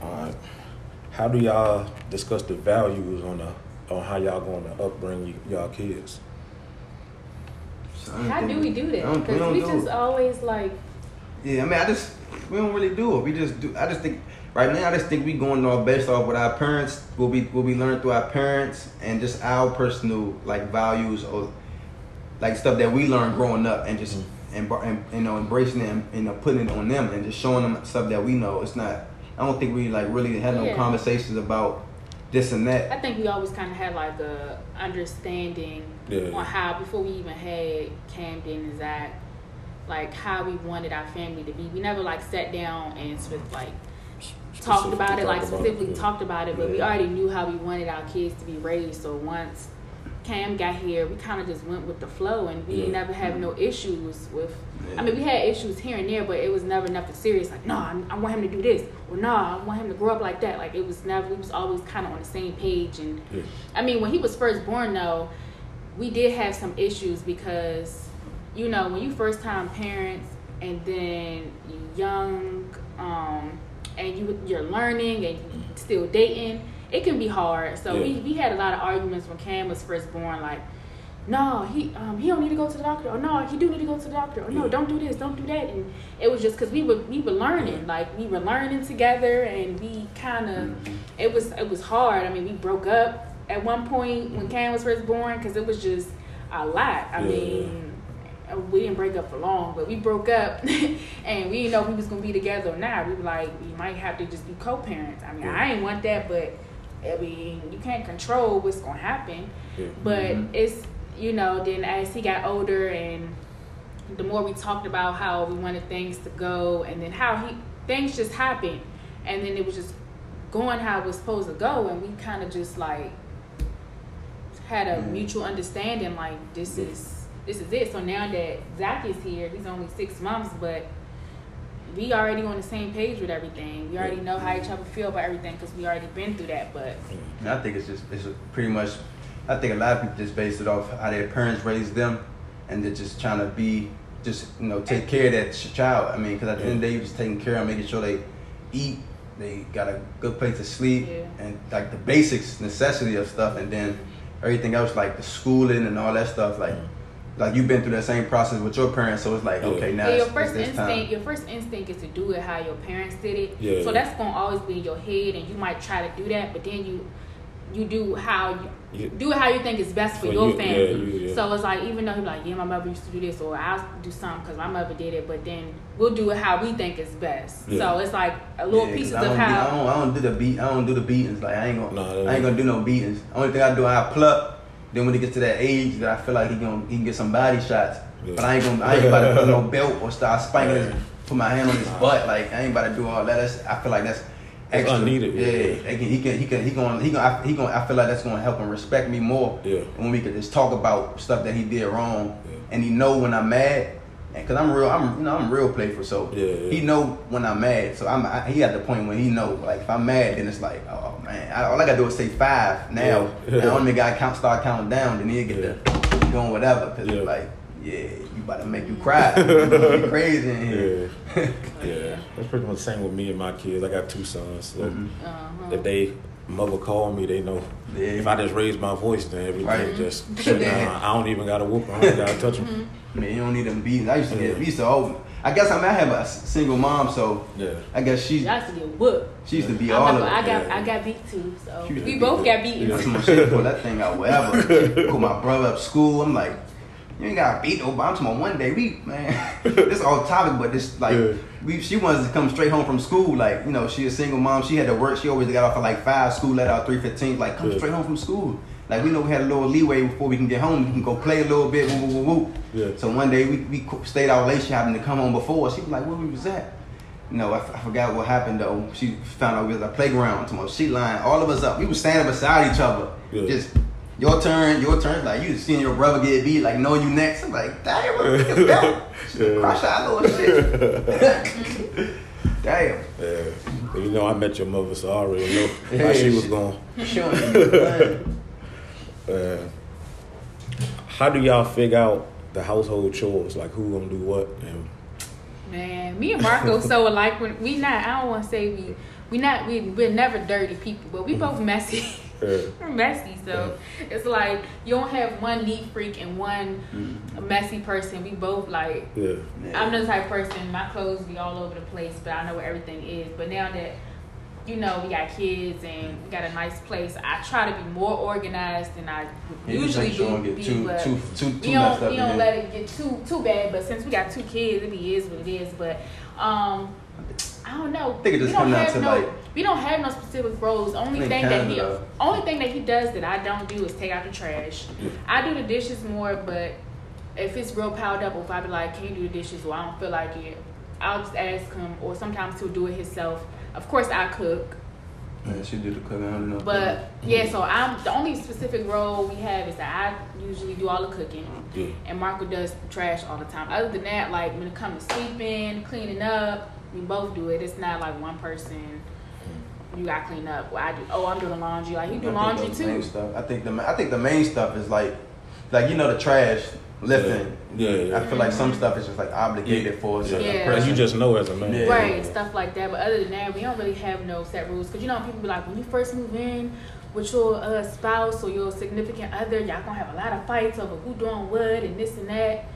All right. How do y'all discuss the values on the on how y'all going to upbring y- y'all kids? So I don't How do we do I that? don't- we Because we, just it. always like, Yeah, I mean, I just we don't really do it. We just do. I just think right now, I just think we going off based off what our parents will be will be learned through our parents and just our personal like values or like stuff that we learned growing up and just mm-hmm. and, and you know embracing it and you know putting it on them and just showing them stuff that we know. It's not. I don't think we like really had no Yeah. conversations about this and that. I think we always kind of had like a understanding Yeah. on how before we even had Camden and Zach, like how we wanted our family to be. We never like sat down and sort of like talked about it, Specifically like about specifically yeah. talked about it, but we already knew how we wanted our kids to be raised. So once Cam got here, we kind of just went with the flow, and we Yeah. never had no issues with. Yeah. I mean, we had issues here and there, but it was never nothing serious. Like, no, I, I want him to do this, or no, I want him to grow up like that. Like, it was never. We was always kind of on the same page. And Yeah. I mean, when he was first born, though, we did have some issues because, you know, when you first time parents, and then you young, um, and you you're learning and still dating, it can be hard. So we, Yeah. we had a lot of arguments when Cam was first born, like, no, he um, he don't need to go to the doctor, or no, he do need to go to the doctor, or no, Yeah. don't do this, don't do that, and it was just because we were we were learning, like we were learning together, and we kind of it was it was hard. I mean, we broke up at one point when Cam was first born because it was just a lot. I mean, we didn't break up for long, but we broke up, <laughs> and we didn't know if we was gonna be together or not. We were like, we might have to just be co-parents. I mean, Yeah. I ain't want that, but I mean, you can't control what's gonna happen. Yeah. But Mhm. it's you know, then as he got older and the more we talked about how we wanted things to go and then how he things just happened and then it was just going how it was supposed to go and we kind of just like had a Mm. mutual understanding like this is this is it so now that zach is here he's only six months but we already on the same page with everything we already know how each other feel about everything because we already been through that but And I think it's just it's pretty much. I think a lot of people just base it off how their parents raised them, and they're just trying to be just you know take care of that child. I mean, because at the end of the day, you're just taking care of, making sure they eat, they got a good place to sleep, Yeah. and like the basics necessity of stuff, and then everything else like the schooling and all that stuff. Like mm-hmm. Like you've been through that same process with your parents, so it's like Yeah. okay now Yeah, your it's, first it's this instinct, time. your first instinct is to do it how your parents did it. Yeah. So that's gonna always be in your head, and you might try to do that, but then you you do how you Yeah. do it how you think is best for For your you, family. yeah, you, yeah. So it's like even though he's like, yeah, my mother used to do this, or I'll do something because my mother did it, but then we'll do it how we think is best. Yeah. So it's like a little Yeah, 'cause pieces of don't, be- I how. don't, I don't do the beat. I don't do the beatings. Like I ain't gonna. Nah, I ain't gonna do no beatings. Only thing I do, I pluck. Then when he gets to that age that I feel like he gonna he can get some body shots. Yeah. But I ain't gonna. I ain't about to put no <laughs> belt or start spanking his. Put my hand on his butt. Like I ain't about to do all that. That's, I feel like that's. It's Extra. unneeded, yeah. Yeah, can, he can, he can, he going, he going, I, he going. I feel like that's going to help him respect me more. Yeah. When we could just talk about stuff that he did wrong, Yeah. and he know when I'm mad, and cause I'm real, I'm, you know, I'm real playful. So Yeah, yeah. he know when I'm mad. So I'm, I, he at the point when he know, like if I'm mad, then it's like, oh man, I, all I gotta do is say five now. Yeah. And only guy count, start counting down, then he'll get the doing whatever. Cause Yeah. like, yeah, you about to make you cry. <laughs> you crazy in here. Yeah. yeah. That's pretty much the same with me and my kids. I got two sons. So Mhm. Uh-huh. if they mother call me, they know. Yeah. If I just raise my voice, then everything Right. just shut down. I don't even gotta whoop them. I don't gotta touch them. Mm-hmm. Man, you don't need them beatings. I used to get, Yeah. we used to, I guess I mean I have a single mom, so Yeah. I guess she Y'all used to get whooped. she used to be I'm all not- of I got yeah. I got beat too, so we both got beaten. You know, someone should pull that thing out wherever. <laughs> Pull my brother up school. I'm like, you ain't got to beat nobody. I'm talking about one day we man. <laughs> this all topic, but this like Yeah. We she wanted to come straight home from school. Like you know, she a single mom. She had to work. She always got off at like five. School let out three fifteen. Like come Yeah. straight home from school. Like we know we had a little leeway before we can get home. We can go play a little bit. Woo, woo, woo, woo. Yeah. So one day we, we stayed out late. She happened to come home before. She was like, where we was at? Know, I, f- I forgot what happened though. She found out we was at the playground. Tomorrow she lined all of us up. We was standing beside each other. Yeah. Just your turn, your turn. Like you seeing your brother get beat. Like knowing you next. I'm like, damn, what the belt? <laughs> Yeah. Crush our little shit. <laughs> damn. Yeah. You know, I met your mother, so I already know <laughs> how she was going. Showing you, man. Uh, how do y'all figure out the household chores? Like who gonna do what? And Man, me and Marco so alike. When we not, I don't want to say we, we not, we we're never dirty people, but we both messy. We're messy, so it's like you don't have one neat freak and one messy person. We both like. yeah, I'm the type of person. My clothes be all over the place, but I know where everything is. But now that you know we got kids and we got a nice place, I try to be more organized than I Yeah, usually sure do. be, too, but too, too, we too messed don't we don't let it get too too bad. But since we got two kids, it be is what it is. But um, I don't know. I think it just we don't down have to, no, like- we don't have no specific roles. Only thing that he only thing that he does that I don't do is take out the trash. I do the dishes more, but if it's real piled up, or if I be like, "Can you do the dishes?" or I don't feel like it, I'll just ask him. Or sometimes he'll do it himself. Of course, I cook. Yeah, she do the cooking. I don't know. But yeah, so I'm the only specific role we have is that I usually do all the cooking, yeah, and Marco does trash all the time. Other than that, like when it comes to sleeping, cleaning up, we both do it. It's not like one person. You got to clean up. Well, I do. Oh, I'm doing laundry. Like he do I laundry that's main too. Stuff. I think the I think the main stuff is like like you know the trash lifting. Yeah, yeah. I feel like some stuff is just like obligated for a certain Yeah. You just know as a man. Yeah. Right, stuff like that. But other than that, we don't really have no set rules. Cause you know people be like, when you first move in with your uh, spouse or your significant other, y'all gonna have a lot of fights over who doing what and this and that.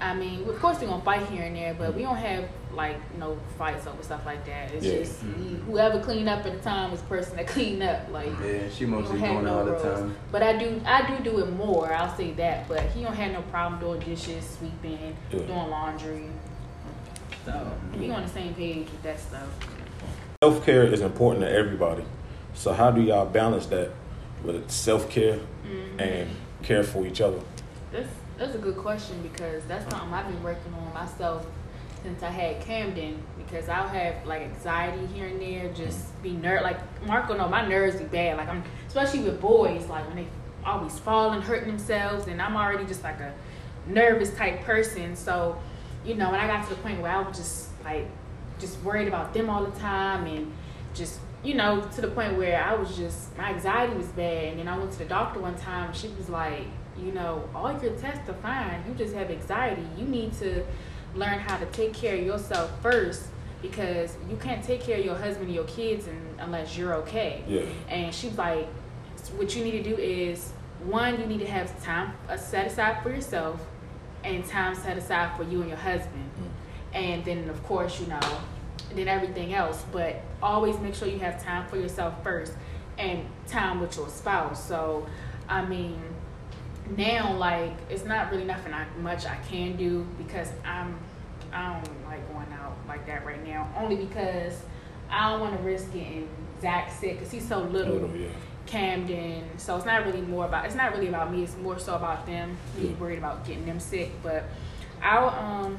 I mean, of course we gonna fight here and there, but we don't have like no fights over stuff like that. It's Yeah. just we, whoever clean up at the time is the person that <laughs> clean up. Like yeah, she mostly don't doing no all the rules. time. But I do I do do it more. I'll say that. But he don't have no problem doing dishes, sweeping, Yeah. doing laundry. So we on the same page with that stuff. Self care is important to everybody. So how do y'all balance that with self care Mm-hmm. and care for each other? That's that's a good question because that's something I've been working on myself since I had Camden because I'll have like anxiety here and there, just be ner like Marco know my nerves be bad. Like I'm especially with boys, like when they always falling, hurting themselves and I'm already just like a nervous type person. So, you know, when I got to the point where I was just like just worried about them all the time and just you know, to the point where I was just my anxiety was bad and then I went to the doctor one time and she was like, you know, all your tests are fine. You just have anxiety. You need to learn how to take care of yourself first because you can't take care of your husband and your kids and, unless you're okay. Yeah. And she's like, what you need to do is one, you need to have time uh, set aside for yourself and time set aside for you and your husband. And then, of course, you know, then everything else. But always make sure you have time for yourself first and time with your spouse. So, I mean, now like it's not really nothing I, much I can do because I'm I don't like going out like that right now. Only because I don't want to risk getting Zach sick because he's so little. Little, yeah. Camden. So it's not really more about it's not really about me. It's more so about them. Yeah. worried about getting them sick. But I'll um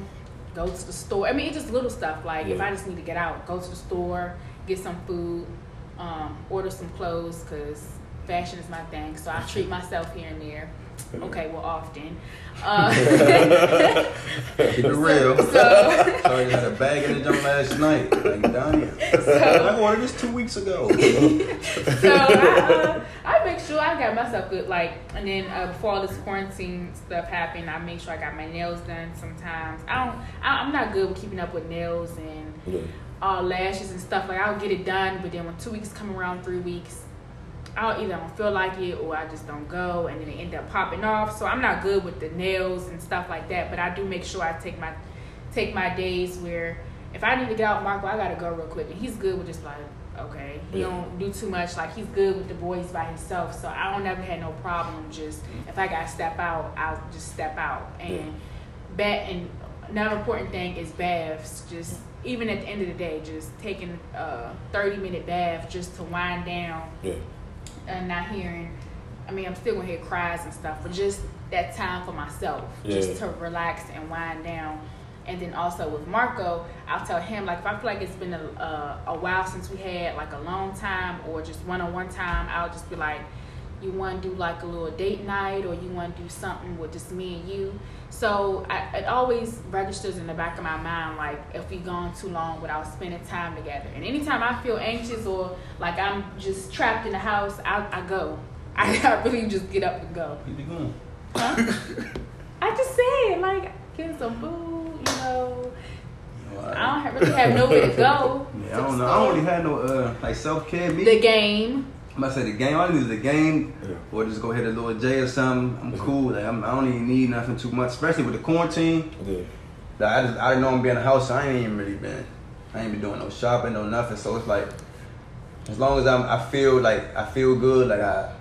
go to the store. I mean, it's just little stuff like if I just need to get out, go to the store, get some food, um, order some clothes because fashion is my thing. So I treat myself here and there. Okay, well, often. <laughs> Uh, Keep it <laughs> real. so, <laughs> So you had a bag in the jump last night. Like, damn. so I ordered this two weeks ago. so I, uh, I make sure I got myself good. Like, and then uh, before all this quarantine stuff happened, I make sure I got my nails done. Sometimes I don't. I, I'm not good with keeping up with nails and Yeah. all lashes and stuff. Like I'll get it done, but then when two weeks come around, three weeks, I'll either don't feel like it or I just don't go, and then it end up popping off. So I'm not good with the nails and stuff like that. But I do make sure I take my take my days where if I need to get out Marco, I gotta go real quick. And he's good with just like, okay. He Yeah. don't do too much. Like he's good with the boys by himself. So I don't ever had no problem just if I gotta step out, I'll just step out. And bat and another important thing is baths. Just even at the end of the day, just taking a thirty minute bath just to wind down Yeah. And not hearing. I mean, I'm still gonna hear cries and stuff, but just that time for myself, just to relax and wind down. And then also with Marco, I'll tell him like if I feel like it's been a a, a while since we had like a long time or just one on one time, I'll just be like, you want to do like a little date night or you want to do something with just me and you. So I, it always registers in the back of my mind like if we've gone too long without spending time together. And anytime I feel anxious or like I'm just trapped in the house, I, I go. <laughs> I, I really just get up and go. You going. Huh? I just said like get some food, you know. I don't have, really have nowhere to go. <laughs> Yeah, I don't know. I don't really have no uh like self care. Me, The game. I'm about to say the game. All I need is the game, Yeah. or just go hit a little J or something. I'm mm-hmm. cool. Like I'm, I don't even need nothing too much, especially with the quarantine. Yeah. Like, I just I know I'm being in the house. So I ain't even really been. I ain't been doing no shopping, no nothing. So it's like, as long as I'm, I feel like I feel good, like I,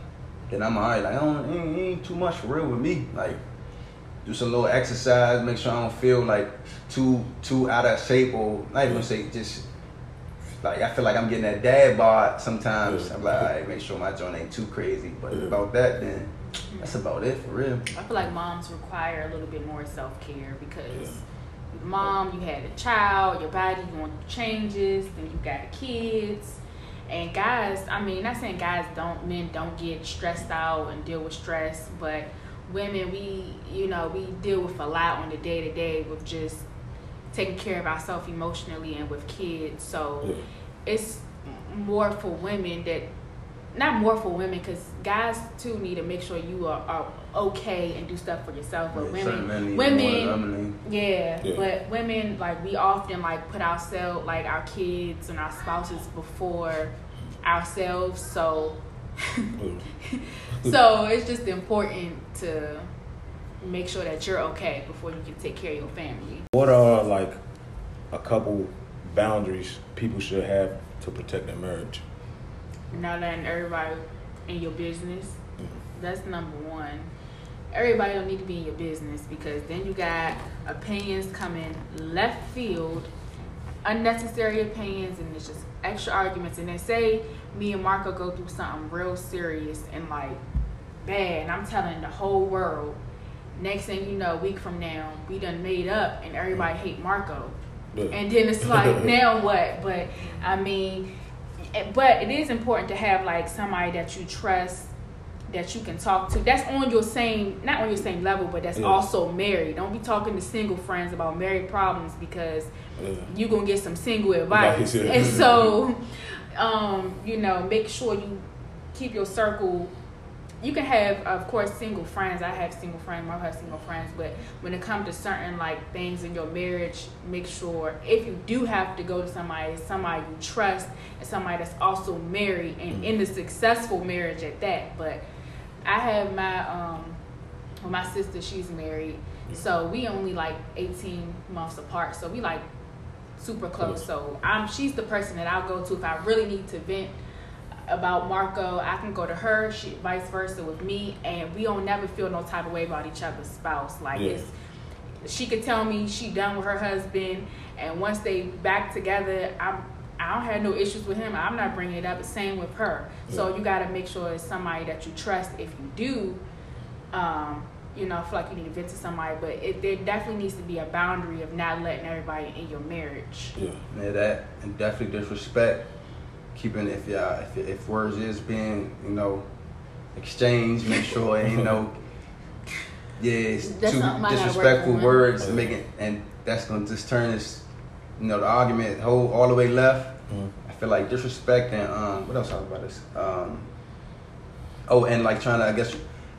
then I'm alright. Like I don't it ain't, it ain't too much for real with me. Like do some little exercise, make sure I don't feel like too too out of shape or not even say just like I feel like I'm getting that dad bod sometimes. Yeah. I'm like, alright, make sure my joint ain't too crazy. But Yeah. about that, then that's about it for real. I feel like moms require a little bit more self care because Yeah. mom, you had a child, your body going through changes, then you got kids. And guys, I mean, not saying guys don't, men don't get stressed out and deal with stress, but women, we, you know, we deal with a lot on the day to day with just taking care of ourselves emotionally and with kids. So Yeah. it's more for women that not more for women because guys too need to make sure you are, are okay and do stuff for yourself but Yeah, women need more than women women yeah, Yeah. but women like we often like put ourselves like our kids and our spouses before ourselves so <laughs> so it's just important to make sure that you're okay before you can take care of your family What are like a couple boundaries people should have to protect their marriage? not letting everybody in your business. Mm-hmm. That's number one. Everybody don't need to be in your business because then you got opinions coming left field, unnecessary opinions, and it's just extra arguments. And then say me and Marco go through something real serious and like bad, and I'm telling the whole world. Next thing you know, a week from now, we done made up, and everybody hate Marco. And then it's like, <laughs> now what? But I mean, eh, but it is important to have like somebody that you trust, that you can talk to. That's on your same, not on your same level, but that's Yeah. also married. Don't be talking to single friends about married problems because Yeah. you gonna get some single advice. Advice. And so, <laughs> um, you know, make sure you keep your circle. You can have, of course, single friends. I have single friends. Mark has single friends. But when it comes to certain like things in your marriage, make sure if you do have to go to somebody, somebody you trust and somebody that's also married and in a successful marriage at that. But I have my um, well, my sister. She's married, so we only like eighteen months apart. So we like super close. Close. So I'm she's the person that I'll go to if I really need to vent about Marco. I can go to her. She vice versa with me, and we don't never feel no type of way about each other's spouse. Like Yeah. it's she could tell me she done with her husband, and once they back together, I'm. I don't have no issues with him. I'm not bringing it up. Same with her. So you got to make sure it's somebody that you trust. If you do, um, you know, I feel like you need to vent to somebody, but it, there definitely needs to be a boundary of not letting everybody in your marriage. Yeah. Yeah, that and definitely disrespect. Keeping if yeah, if if words is being you know exchanged, make sure ain't no <laughs> yeah it's That's too something I gotta work disrespectful words Yeah. making and that's gonna just turn this you know the argument whole all the way left. Mhm. I feel like disrespect and um what else talk about this um oh and like trying to I guess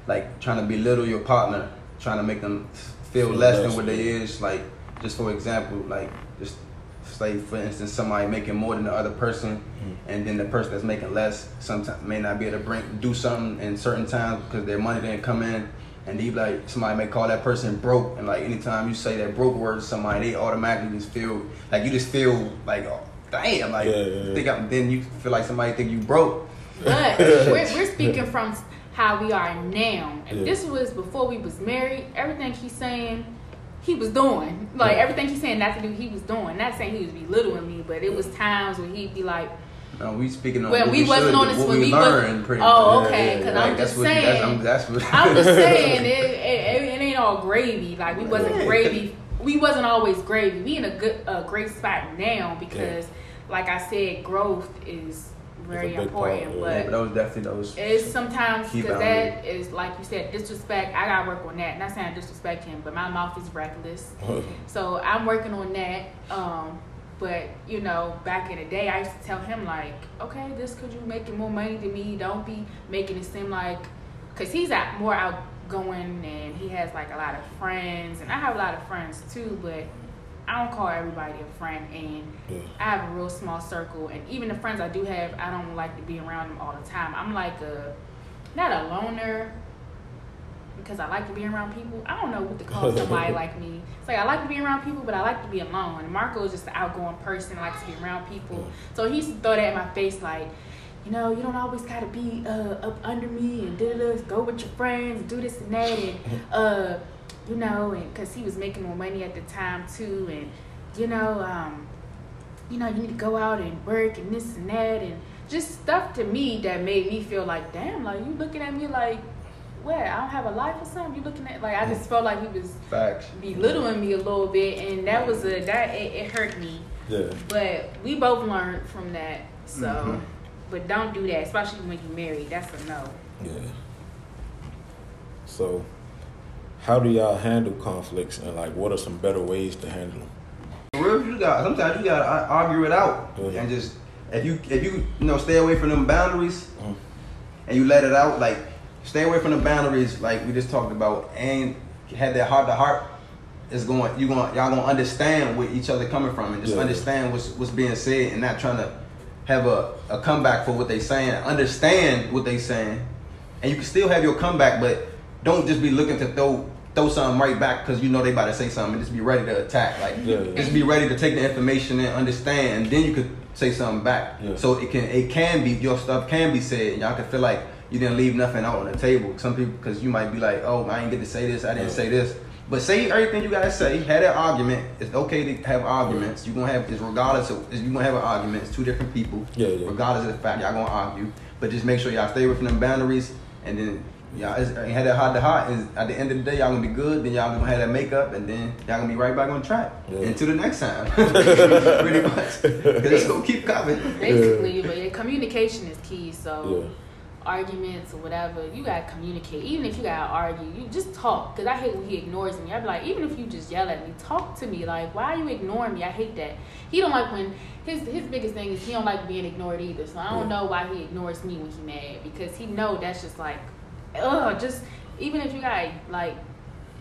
like trying to belittle your partner, trying to make them feel Feel less less, than what they is. Like just for example, like just say for instance somebody making more than the other person, Mhm. and then the person that's making less sometimes may not be able to bring do something in certain times because their money didn't come in, And you like somebody may call that person broke, and like anytime you say that broke word to somebody, they automatically just feel like you just feel like, oh, damn, like Yeah, yeah, yeah. think I'm, then you feel like somebody think you broke. But <laughs> we're, we're speaking from how we are now. If Yeah. this was before we was married, everything he's saying, he was doing. Like everything he's saying not to do, he was doing. Not saying he was belittling me, but it was times when he'd be like, No, we speaking on "Well, what we, wasn't on this what we we learned wasn't." pretty Oh, much. okay. Because yeah, I'm Like, just what saying. that's, I'm, that's what I'm just <laughs> saying it, it, it ain't all gravy. Like we wasn't Yeah. gravy. We wasn't always gravy. We in a good, a great spot now because, like I said, growth is very It's a big part, important. yeah. Yeah, But but those definitely those. it's sometimes Key because boundary. that is like you said, disrespect. I gotta work on that. Not saying I disrespect him, but my mouth is reckless. <laughs> So I'm working on that. Um, but you know, back in the day, I used to tell him like, okay, this could you making more money than me, don't be making it seem like, because he's out more outgoing and he has like a lot of friends, and I have a lot of friends too, but I don't call everybody a friend, and Yeah. I have a real small circle, and even the friends I do have, I don't like to be around them all the time. I'm like a, not a loner, because I like to be around people. I don't know what to call somebody <laughs> like me. It's like I like to be around people, but I like to be alone. And Marco is just an outgoing person, likes to be around people. So he used to throw that in my face, like, you know, you don't always gotta be uh, up under me and da da da. Go with your friends, do this and that, and <laughs> uh, you know, and because he was making more money at the time too, and you know, um, you know, you need to go out and work and this and that, and just stuff to me that made me feel like, damn, like you looking at me like, what? I don't have a life or something. You looking at like I just felt like he was Facts. belittling me a little bit, and that was a that it, it hurt me. Yeah. But we both learned from that. So, Mhm. but don't do that, especially when you're married. That's a no. Yeah. So, how do y'all handle conflicts, and like, what are some better ways to handle them? Real, you got sometimes you gotta argue it out Yeah. and just if you if you you know stay away from them boundaries Mm. and you let it out like stay away from the boundaries like we just talked about and had that heart to heart is going you going y'all gonna understand where each other coming from and just Yeah. understand what's what's being said and not trying to have a, a comeback for what they saying understand what they saying and you can still have your comeback but don't just be looking to throw throw something right back because you know they about to say something and just be ready to attack. Like Yeah, yeah. just be ready to take the information and understand and then you could say something back. Yeah. so it can it can be your stuff can be said and y'all can feel like you didn't leave nothing out on the table. Some people because you might be like oh i didn't get to say this i didn't say this. But say everything you gotta say had that argument. It's okay to have arguments. You're gonna have it's regardless of you're gonna have an argument. It's two different people Yeah, yeah. regardless of the fact y'all gonna argue. But just make sure y'all stay within them boundaries and then y'all it's- and have that heart to heart and at the end of the day y'all gonna be good then y'all gonna have that makeup and then y'all gonna be right back on track Yeah. until the next time <laughs> pretty much because it's gonna keep coming Basically, but yeah, communication is key. So. Yeah. arguments or whatever, you gotta communicate. Even if you gotta argue, you just talk. Cause I hate when he ignores me. I be like, even if you just yell at me, talk to me. Like, why are you ignoring me? I hate that. He don't like when his his biggest thing is he don't like being ignored either. So I don't Yeah. know why he ignores me when he mad because he know that's just like, ugh. Just even if you got like.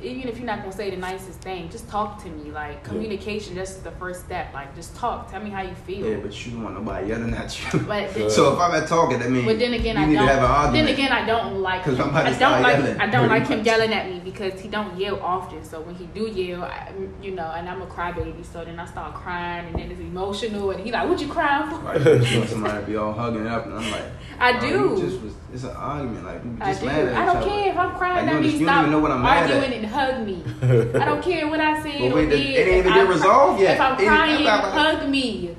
Even if you're not gonna say the nicest thing, just talk to me. Like communication, that's the first step. Like just talk. Tell me how you feel. yeah but you don't want nobody yelling at you But <laughs> so if i'm at talking that means but then again, you I need don't. to have an argument Then again, I don't like. 'Cause Him. somebody I don't like. yelling, I don't like <laughs> him much. yelling at me because he don't yell often. So when he do yell, I, you know, and I'm a crybaby, so then I start crying, and then it's emotional, and he like, "What you crying for?" You <laughs> somebody be all hugging up, and I'm like, I do. Just was, it's an argument. Like, you I just do. mad at I each don't other. care if I'm crying. Like, that you means you don't stop even know what I'm mad arguing at. and hug me. <laughs> I don't care what I said But or wait, it- did. it ain't even If get I'm cry- resolved yet. If I'm It crying, I'm not- hug me.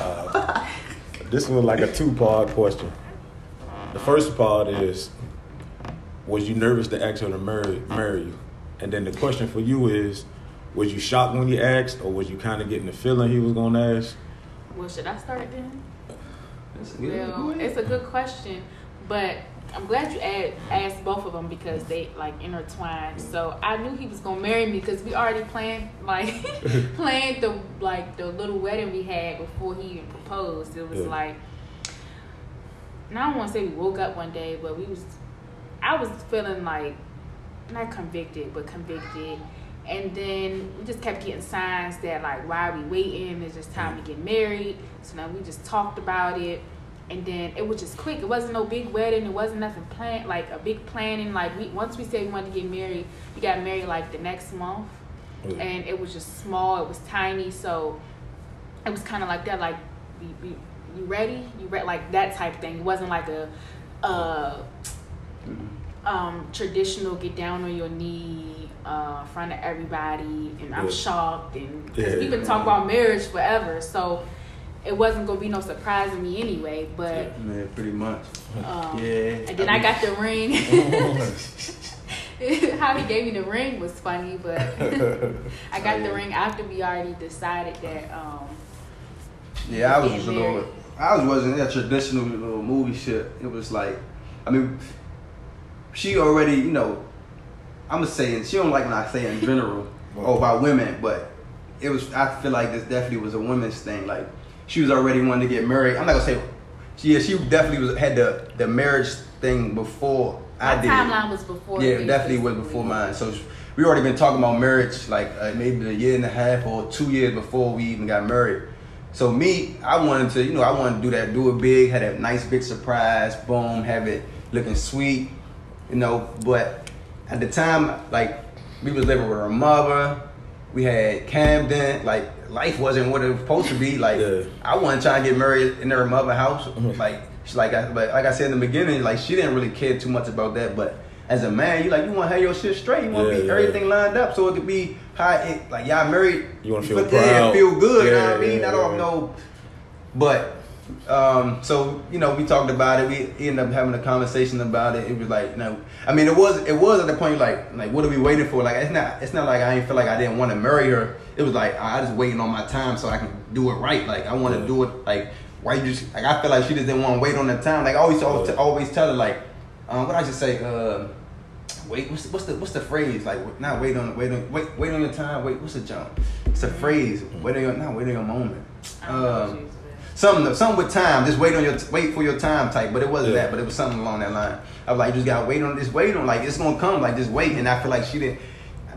Uh, this was like a two part question. The first part is Was you nervous to ask her to marry, marry you? And then the question for you is Was you shocked when he asked, or was you kind of getting the feeling he was going to ask? Well, should I start then? Well, it's a good question, but I'm glad you add, asked both of them because they like intertwined. So I knew he was gonna marry me because we already planned <laughs> like <laughs> planned the like the little wedding we had before he even proposed. It was Yeah. like, and I don't want to say we woke up one day, but we was I was feeling like not convicted, but convicted. And then we just kept getting signs that like why are we waiting? It's just time to get married. So now we just talked about it. and then it was just quick. It wasn't no big wedding. It wasn't nothing planned, like a big planning. Like we once we said we wanted to get married, we got married like the next month, and it was just small. It was tiny, so it was kind of like that. Like, we, we, you ready? You ready? Like that type thing. It wasn't like a, uh, um, traditional get down on your knee uh, in front of everybody, and I'm Yeah. shocked, and cause Yeah. we've been talking about marriage forever, so it wasn't gonna be no surprise to me anyway. But Man, pretty much. um, Yeah. and then I got the ring. <laughs> <laughs> How he gave me the ring was funny, but <laughs> I got Oh, the ring after we already decided that. Um, Yeah, I was just a little. I was wasn't that traditional little movie shit. It was like, I mean, she already, you know, I'm just saying she don't like when I say in general <laughs> or about women, but it was. I feel like this definitely was a women's thing. Like she was already wanting to get married. I'm not gonna say. Yeah, she definitely was had the the marriage thing before I did. timeline was before. Yeah, definitely was basically. before mine. So we already been talking about marriage like uh, maybe a year and a half or two years before we even got married. So me, I wanted to, you know, I wanted to do that, do it big, had a nice big surprise, boom, have it looking sweet, you know. But at the time, like we was living with her mother, we had Camden, like life wasn't what it was supposed to be. Like Yeah. I wasn't trying to get married in her mother house, Mhm. like she like I, but like I said in the beginning, like she didn't really care too much about that. But as a man, you like you want to have your shit straight. You want to Yeah, be yeah. everything lined up so it could be how it like y'all married. You wanna feel but yeah, proud. feel good. you know Yeah, what I mean? yeah, I don't yeah. know, but um, so you know we talked about it. We ended up having a conversation about it. It was like you know, I mean, it was it was at the point like like what are we waiting for? Like it's not it's not like I didn't feel like I didn't want to marry her. It was like I just waiting on my time so I can do it right. Like I want to Yeah. do it like why you just like I feel like she just didn't want to wait on the time. Like I always always, Yeah. always tell her like um, what I should say. Uh, wait, what's the, what's the what's the phrase? Like not wait on wait on wait wait on your time. Wait, what's the jump? It's a phrase. Wait on your not wait on your moment. I don't know what Um, she was with. Something something with time. Just wait on your wait for your time type. But it wasn't Yeah. that. But it was something along that line. I was like, you just gotta wait on this. Wait on like it's gonna come. Like just wait. And I feel like she didn't.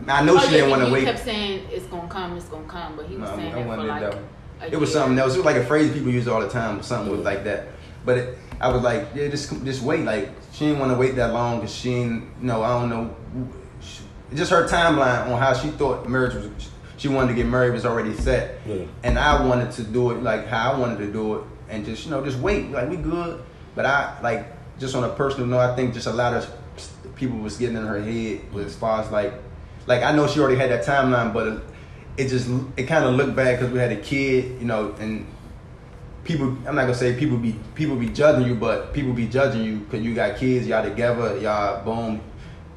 I know Oh, she yeah, didn't want to he wait. kept saying it's gonna come, it's gonna come, but he was No, saying I that for it like. though. a It was year. something else. It was like a phrase people use all the time. Something was like that. But it, I was like, yeah, just just wait. Like she didn't want to wait that long because she didn't. You know, I don't know. She, just her timeline on how she thought marriage was. She wanted to get married was already set, Yeah. and I wanted to do it like how I wanted to do it, and just you know just wait. Like we good, but I like just on a personal note. I think just a lot of people was getting in her head as far as like like I know she already had that timeline, but it, it just it kind of looked bad because we had a kid, you know, and people. I'm not gonna say people be people be judging you, but people be judging you because you got kids, y'all together, y'all boom,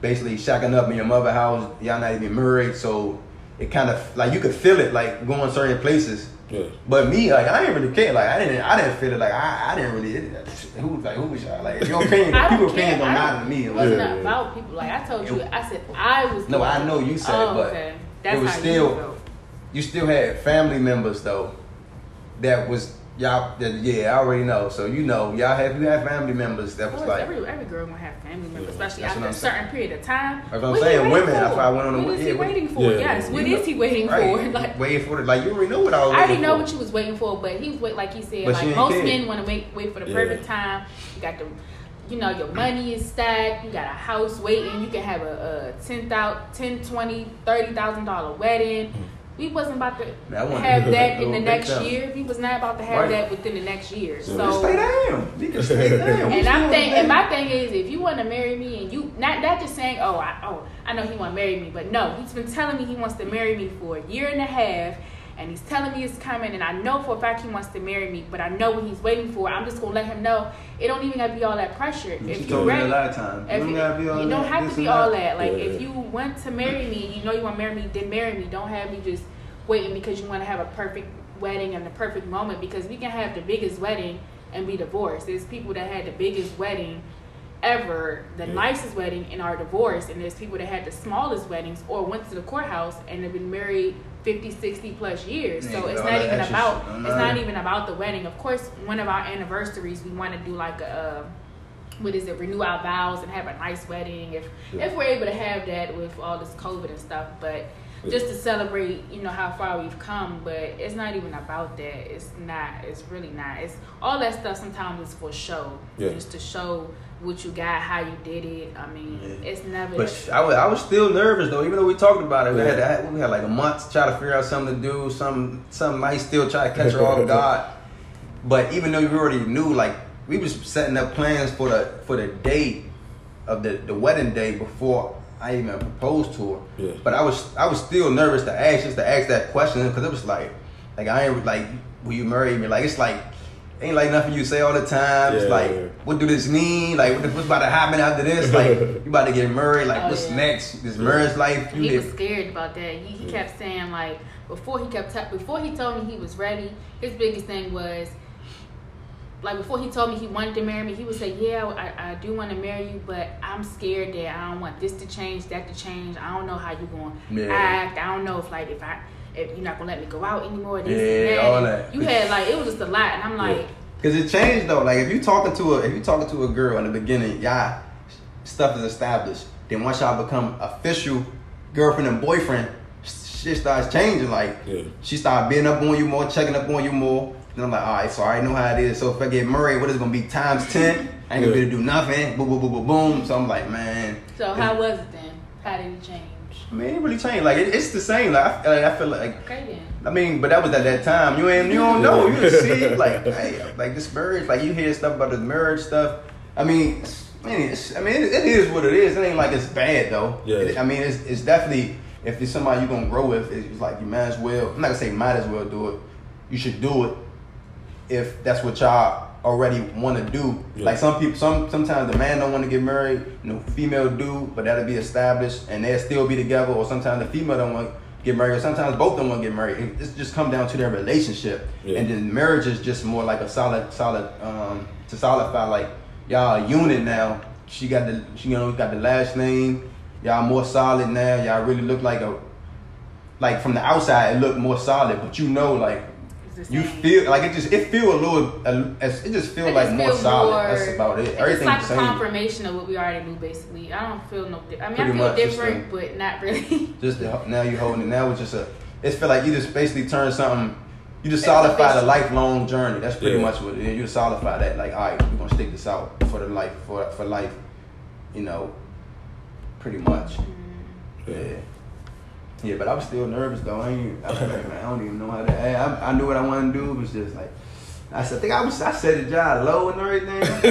basically shacking up in your mother house, y'all not even married, so it kind of like you could feel it like going certain places. Yeah. But me, like I didn't really care. Like I didn't, I didn't feel it. Like I, I didn't really. It, who like who was y'all? Like your <laughs> opinion, I don't people's care. opinions don't matter to me. It Like, wasn't Yeah. about people. Like I told you, I said I was. No, I know you said oh, it, but okay. That's it was how you still felt. you still had family members though that was y'all. Yeah, I already know. So you know, y'all have you have family members that was like. every every girl gonna have family members, especially after a certain saying. period of time. That's what I'm What saying, he waiting women, that's for? why I went on the- What is yeah, he what- waiting for? Yeah. Yes, what You is he waiting right, for? <laughs> Like waiting for it. Like you already know what I was. I already know for. what you was waiting for, but he was wait like he said. But like most care. men want to wait wait for the Yeah. perfect time. You got the, you know, your money is stacked. You got a house waiting. You can have a, a ten thousand, ten, twenty, thirty thousand dollar wedding. Mm-hmm. We wasn't about to Man, have that do in the next time. year. We was not about to have Right. that within the next year. Yeah. So stay down. You can stay <laughs> down. and I'm think, and my thing is, if you want to marry me, and you not not just saying, oh, I, oh, I know he want to marry me, but no, he's been telling me he wants to marry me for a year and a half, and he's telling me it's coming, and I know for a fact he wants to marry me, but I know what he's waiting for. I'm just gonna let him know it don't even gotta be all that pressure. She If you're me a ready, lot of times. if You don't gotta be all you don't have to be all that. Like Yeah. if you want to marry me, you know you want to marry me, then marry me. Don't have me just waiting because you want to have a perfect wedding and the perfect moment. Because we can have the biggest wedding and be divorced. There's people that had the biggest wedding ever, the Yeah. nicest wedding, and are divorced. And there's people that had the smallest weddings or went to the courthouse and have been married 50, 60 plus years. Yeah, so it's not even extra about it's not even about the wedding. Of course, one of our anniversaries, we want to do like a. Uh, what is it? Renew our vows and have a nice wedding if Yeah. if we're able to have that with all this COVID and stuff. But just to celebrate, you know, how far we've come. But it's not even about that. It's not. It's really not. It's all that stuff. Sometimes is for show, Yeah. just to show what you got, how you did it. I mean, Yeah. it's never. But I was, I was still nervous though, even though we talked about it. We Yeah. had that, we had like a month to try to figure out something to do, some something nice, still try to catch her off <laughs> guard. But even though we already knew, like we was setting up plans for the for the date of the the wedding day before I even proposed to her. Yeah. But I was I was still nervous to ask just to ask that question because it was like like I ain't like will you marry me? Like it's like ain't like nothing you say all the time. It's Yeah. like what do this mean? Like what the, what's about to happen after this? Like <laughs> you about to get married? Like Oh, what's yeah. next? This marriage life? You he get was scared about that. He, he kept saying like before he kept t- before he told me he was ready. His biggest thing was like before he told me he wanted to marry me. He would say, "Yeah, I, I do want to marry you, but I'm scared that I don't want this to change, that to change. I don't know how you going to Yeah. act. I don't know if like if I if you're not gonna let me go out anymore. This Yeah, and that. all that. You had like it was just a lot, and I'm like, Cause it changed though. Like if you talking to a if you talking to a girl in the beginning, y'all stuff is established. Then once y'all become official girlfriend and boyfriend, shit starts changing. Like Yeah. she started being up on you more, checking up on you more. Then I'm like, all right, so I already know how it is. So if I get married, what is it gonna be times ten? I ain't gonna be able to do nothing. Boom, boom, boom, boom, boom. So I'm like, man. so how was it then? How did it change? I mean, it ain't really changed. Like it, it's the same. Like I, like, I feel like Okay then. I mean, but that was at that time. You ain't, you don't know. You just see it like, <laughs> hey, like this marriage. Like you hear stuff about the marriage stuff. I mean, it's, man, it's, I mean, it, it is what it is. It ain't like it's bad though. Yeah. It- I mean, it's, it's definitely if it's somebody you're gonna grow with, it's like you might as well. I'm not gonna say might as well do it. You should do it if that's what y'all already want to do. Yeah. Like some people, some sometimes the man don't want to get married, you know, female do, but that'll be established and they'll still be together. Or sometimes the female don't want to get married, or sometimes both don't want to get married. It it's just come down to their relationship, Yeah. and then marriage is just more like a solid, solid um, to solidify like y'all a unit now. She got the, she you know got the last name. Y'all more solid now. Y'all really look like a, like from the outside it look more solid, but you know like It's the you feel like it just it feel a little uh, it just feel It like just more feel solid. more- That's about it. It's Everything's like the a same. confirmation of what we already knew, basically. I don't feel no. Di- I mean, Pretty I feel much, different, but not really. <laughs> Just the, now you holding it. Now it's just a. It's feel like you just basically turn something. You just It's solidify the lifelong journey. That's pretty Yeah. much what it is. You just solidify that. Like, all right, we're gonna stick this out for the life for for life. You know, pretty much. Mm-hmm. Yeah. Yeah, but I was still nervous though. I ain't. I, was like, man, I don't even know how to. I, I, I knew what I wanted to do. It was just like. I said, I think I was. I set the job low and everything. <laughs>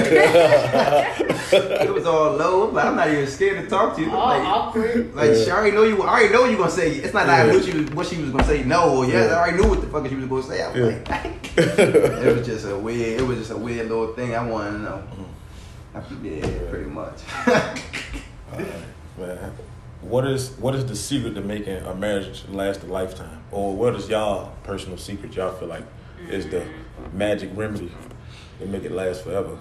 it was all low. Like, I'm not even scared to talk to you. All like, awkward. like she already know you. I already know you gonna say. It's not like I knew she was what she was gonna say. No or yes. Yeah. I already knew what the fuck she was gonna say. I was Yeah. like, <laughs> <laughs> it was just a weird. It was just a weird little thing. I wanted to know. Mm. I, yeah, pretty much. Man, what is what is the secret to making a marriage last a lifetime, or what is y'all personal secret y'all feel like is the magic remedy to make it last forever?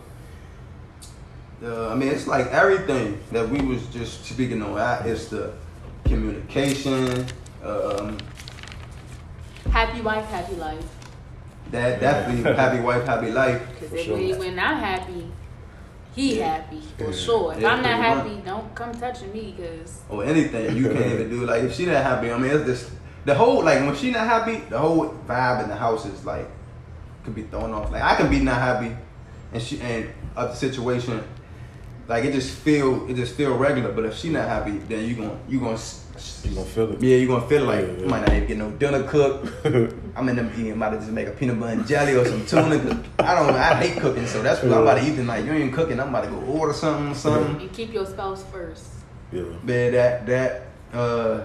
Uh, I mean, it's like everything that we was just speaking on. I- It's the communication. Um, Happy wife, happy life. that definitely <laughs> happy wife, happy life. Because if sure. we, when I'm happy, he happy for sure. If Yeah, I'm not much. happy, don't come touching me because or oh, anything you can't even do. Like if she not happy, I mean, it's just the whole like when she not happy, the whole vibe in the house is like could be thrown off. Like I can be not happy, and she and of the situation, like it just feel it just feel regular. But if she not happy, then you gonna you gonna You gonna feel it? yeah you gonna feel it like Yeah, yeah. you might not even get no dinner cooked. <laughs> I'm in them eating about to just make a peanut butter and jelly or some tuna. I don't I hate cooking, so that's what I'm about to eat tonight. You ain't cooking, I'm about to go order something, something. You keep your spouse first. Yeah. Man, that that uh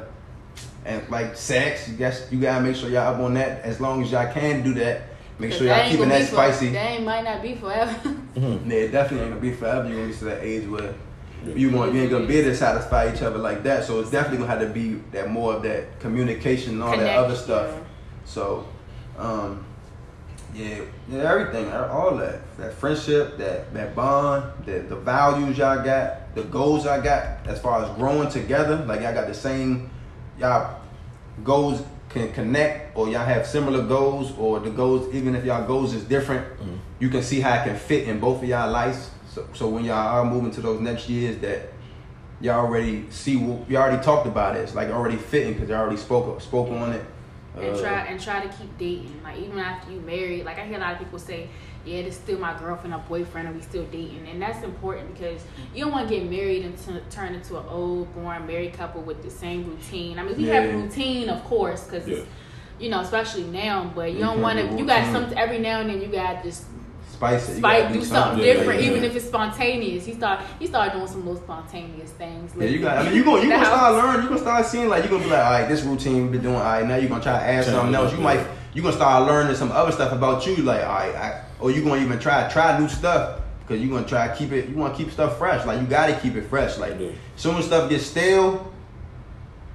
and like sex, you guess you gotta make sure y'all up on that. As long as y'all can do that, make 'Cause sure y'all ain't keeping that be for- spicy. That ain't, might not be forever. <laughs> Mhm. Yeah, it definitely ain't gonna be forever. You're gonna get to that age where you want you ain't gonna be able to satisfy each other like that. So it's definitely gonna have to be that more of that communication and all that other Connection. stuff. So, um, yeah, yeah, everything, all that, that friendship, that that bond, the the values y'all got, the goals I got, as far as growing together, like y'all got the same, y'all goals can connect, or y'all have similar goals, or the goals, even if y'all goals is different, Mhm. you can see how it can fit in both of y'all lives. So, so when y'all are moving to those next years, that y'all already see what you already talked about it. It's like already fitting because you already spoke spoke on it. and Uh, try and try to keep dating. Like even after you married, like I hear a lot of people say, "Yeah, this still my girlfriend or boyfriend, and we still dating." And that's important because you don't want to get married and t- turn into an old, boring married couple with the same routine. I mean, we have routine, of course, because Yeah. you know, especially now. But you You don't want to. You got routine. some every now and then. You got this spice it. You gotta do something something. different, Yeah, yeah, even yeah. if it's spontaneous. He start he started doing some little spontaneous things. Yeah, you got. I mean, you gonna you gonna start learning. You gonna start seeing like you gonna be like, all right, this routine we've been doing. All right, now you gonna try to add something else. You might you gonna start learning some other stuff about you. Like, all right, I, or you're gonna even try try new stuff because you're gonna try to keep it. You want to keep stuff fresh. Like you gotta keep it fresh. Like Yeah. soon as stuff gets stale,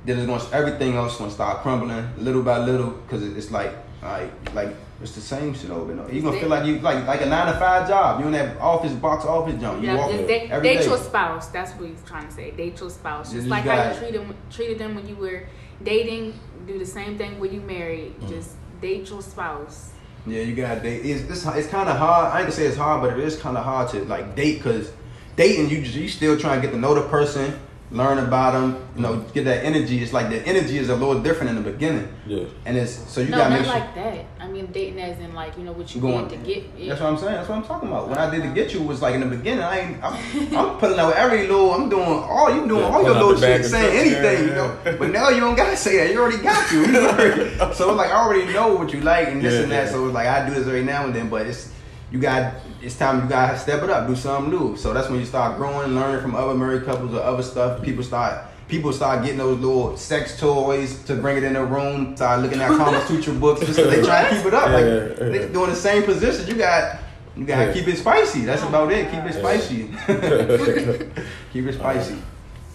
then it's gonna everything else gonna start crumbling little by little because it's like, all right, like. It's the same shit over and over. You gonna feel like you like like a nine to five job. You in that office box office jump. You Yeah, walk just in date, every date day. your spouse. That's what he's trying to say. Date your spouse. Yeah, Just you like how you it. treated treated them when you were dating. Do the same thing when you married. Mm. Just date your spouse. Yeah, you gotta date. It's it's, it's kind of hard. I ain't gonna say it's hard, but it is kind of hard to like date because dating you you still trying to get to know the person, learn about them, you know, get that energy. It's like the energy is a little different in the beginning, Yeah. and it's so you no, gotta not make sure. like that. I mean dating as in like you know what you Going- did to get. Yeah. That's what I'm saying. That's what I'm talking about. When I did to get you was like in the beginning. I ain't. I'm, <laughs> I'm putting out every little. I'm doing all you doing Yeah, all your little shit, saying anything, Yeah, you know. But now you don't gotta say that. You already got you. <laughs> You already- so it's like I already know what you like and this Yeah, and that. yeah. So it's like I do this every now and then. But it's you got. It's time you gotta step it up, do something new. So that's when you start growing, learning from other married couples or other stuff. People start. People start getting those little sex toys to bring it in the room. Start looking at Kama <laughs> Sutra books just 'cause they try to keep it up. Like Yeah, yeah. they doing the same position. You got you gotta Yeah. keep it spicy. That's oh about it. Keep it spicy. <laughs> keep it spicy.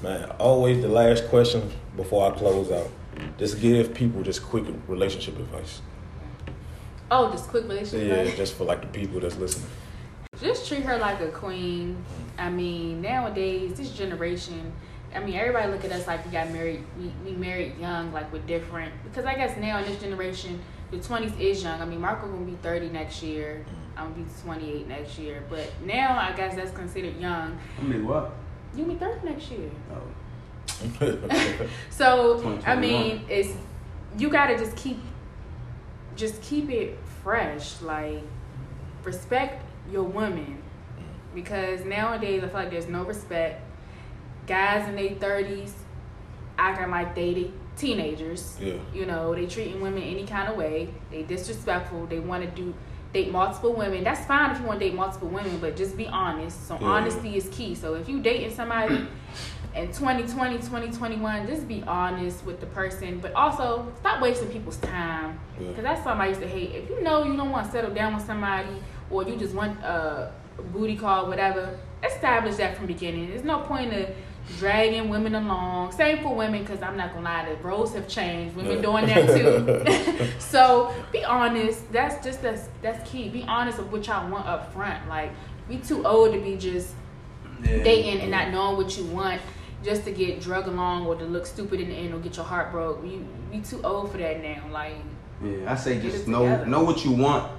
Man, always the last question before I close out. Just give people just quick relationship advice. Oh, just quick relationship. Yeah, advice? just for like the people that's listening. Just treat her like a queen. I mean, nowadays, this generation, I mean, everybody look at us like we got married, we, we married young, like we're different. Because I guess now in this generation, the 20s is young. I mean, Marco gonna be 30 next year. Mm-hmm. I'm gonna be 28 next year. But now, I guess that's considered young. I mean what? You be 30 next year. Oh. <laughs> So I mean, it's you gotta just keep, just keep it fresh. Like respect your woman, because nowadays I feel like there's no respect. Guys in their thirties acting like they they teenagers. yeah. You know, they treating women any kind of way. They disrespectful. They want to do date multiple women. That's fine if you want to date multiple women, but just be honest. So Yeah. honesty is key. So if you dating somebody in 2020, 2021, just be honest with the person, but also stop wasting people's time. Yeah. Because that's something I used to hate. If you know you don't want to settle down with somebody, or you just want a booty call, whatever, establish that from the beginning. There's no point of dragging women along. Same for women, because I'm not gonna lie, the roles have changed. Women doing that too. <laughs> <laughs> so be honest. That's just that's that's key. Be honest of what y'all want up front. Like we too old to be just Yeah. dating and not knowing what you want just to get drug along or to look stupid in the end or get your heart broke. You we too old for that now. Like Yeah, I say just know together. know what you want.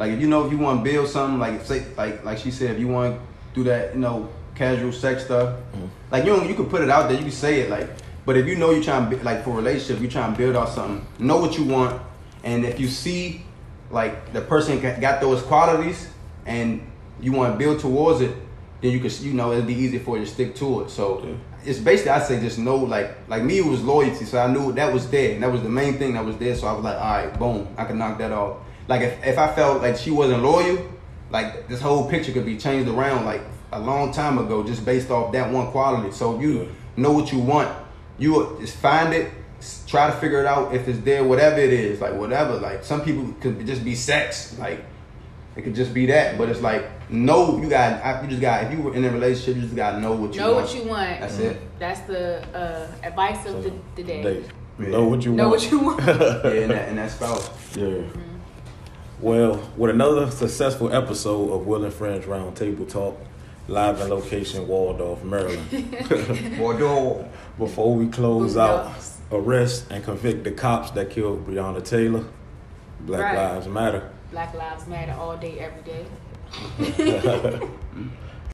Like if you know if you want to build something, like say like like she said, if you want to do that, you know, casual sex stuff, Mhm. like you you can put it out there, you can say it, like. But if you know you're trying to like for a relationship, you're trying to build out something. Know what you want, and if you see like the person got got those qualities, and you want to build towards it, then you can you know it'll be easy for you to stick to it. So Yeah. it's basically I say just know like like me it was loyalty, so I knew that was there, and that was the main thing that was there. So I was like, all right, boom, I can knock that off. Like if if I felt like she wasn't loyal, like this whole picture could be changed around like a long time ago just based off that one quality. So if you know what you want, you just find it. Try to figure it out if it's there, whatever it is, like whatever. Like some people could just be sex, like it could just be that. But it's like no, you got you just got if you were in a relationship, you just got to know what you want. know want. what you want. That's it. That's the uh, advice of the, the day. Day. Yeah. Know what you Know want. Know what you want. <laughs> yeah, and that, and that spouse. Yeah. Well, with another successful episode of Will and Friends Roundtable Talk, live in location Waldorf, Maryland. <laughs> Waldorf. Before we close out, Bulldogs. arrest and convict the cops that killed Breonna Taylor. Black Right. Lives Matter. Black Lives Matter all day, every day. <laughs> <laughs>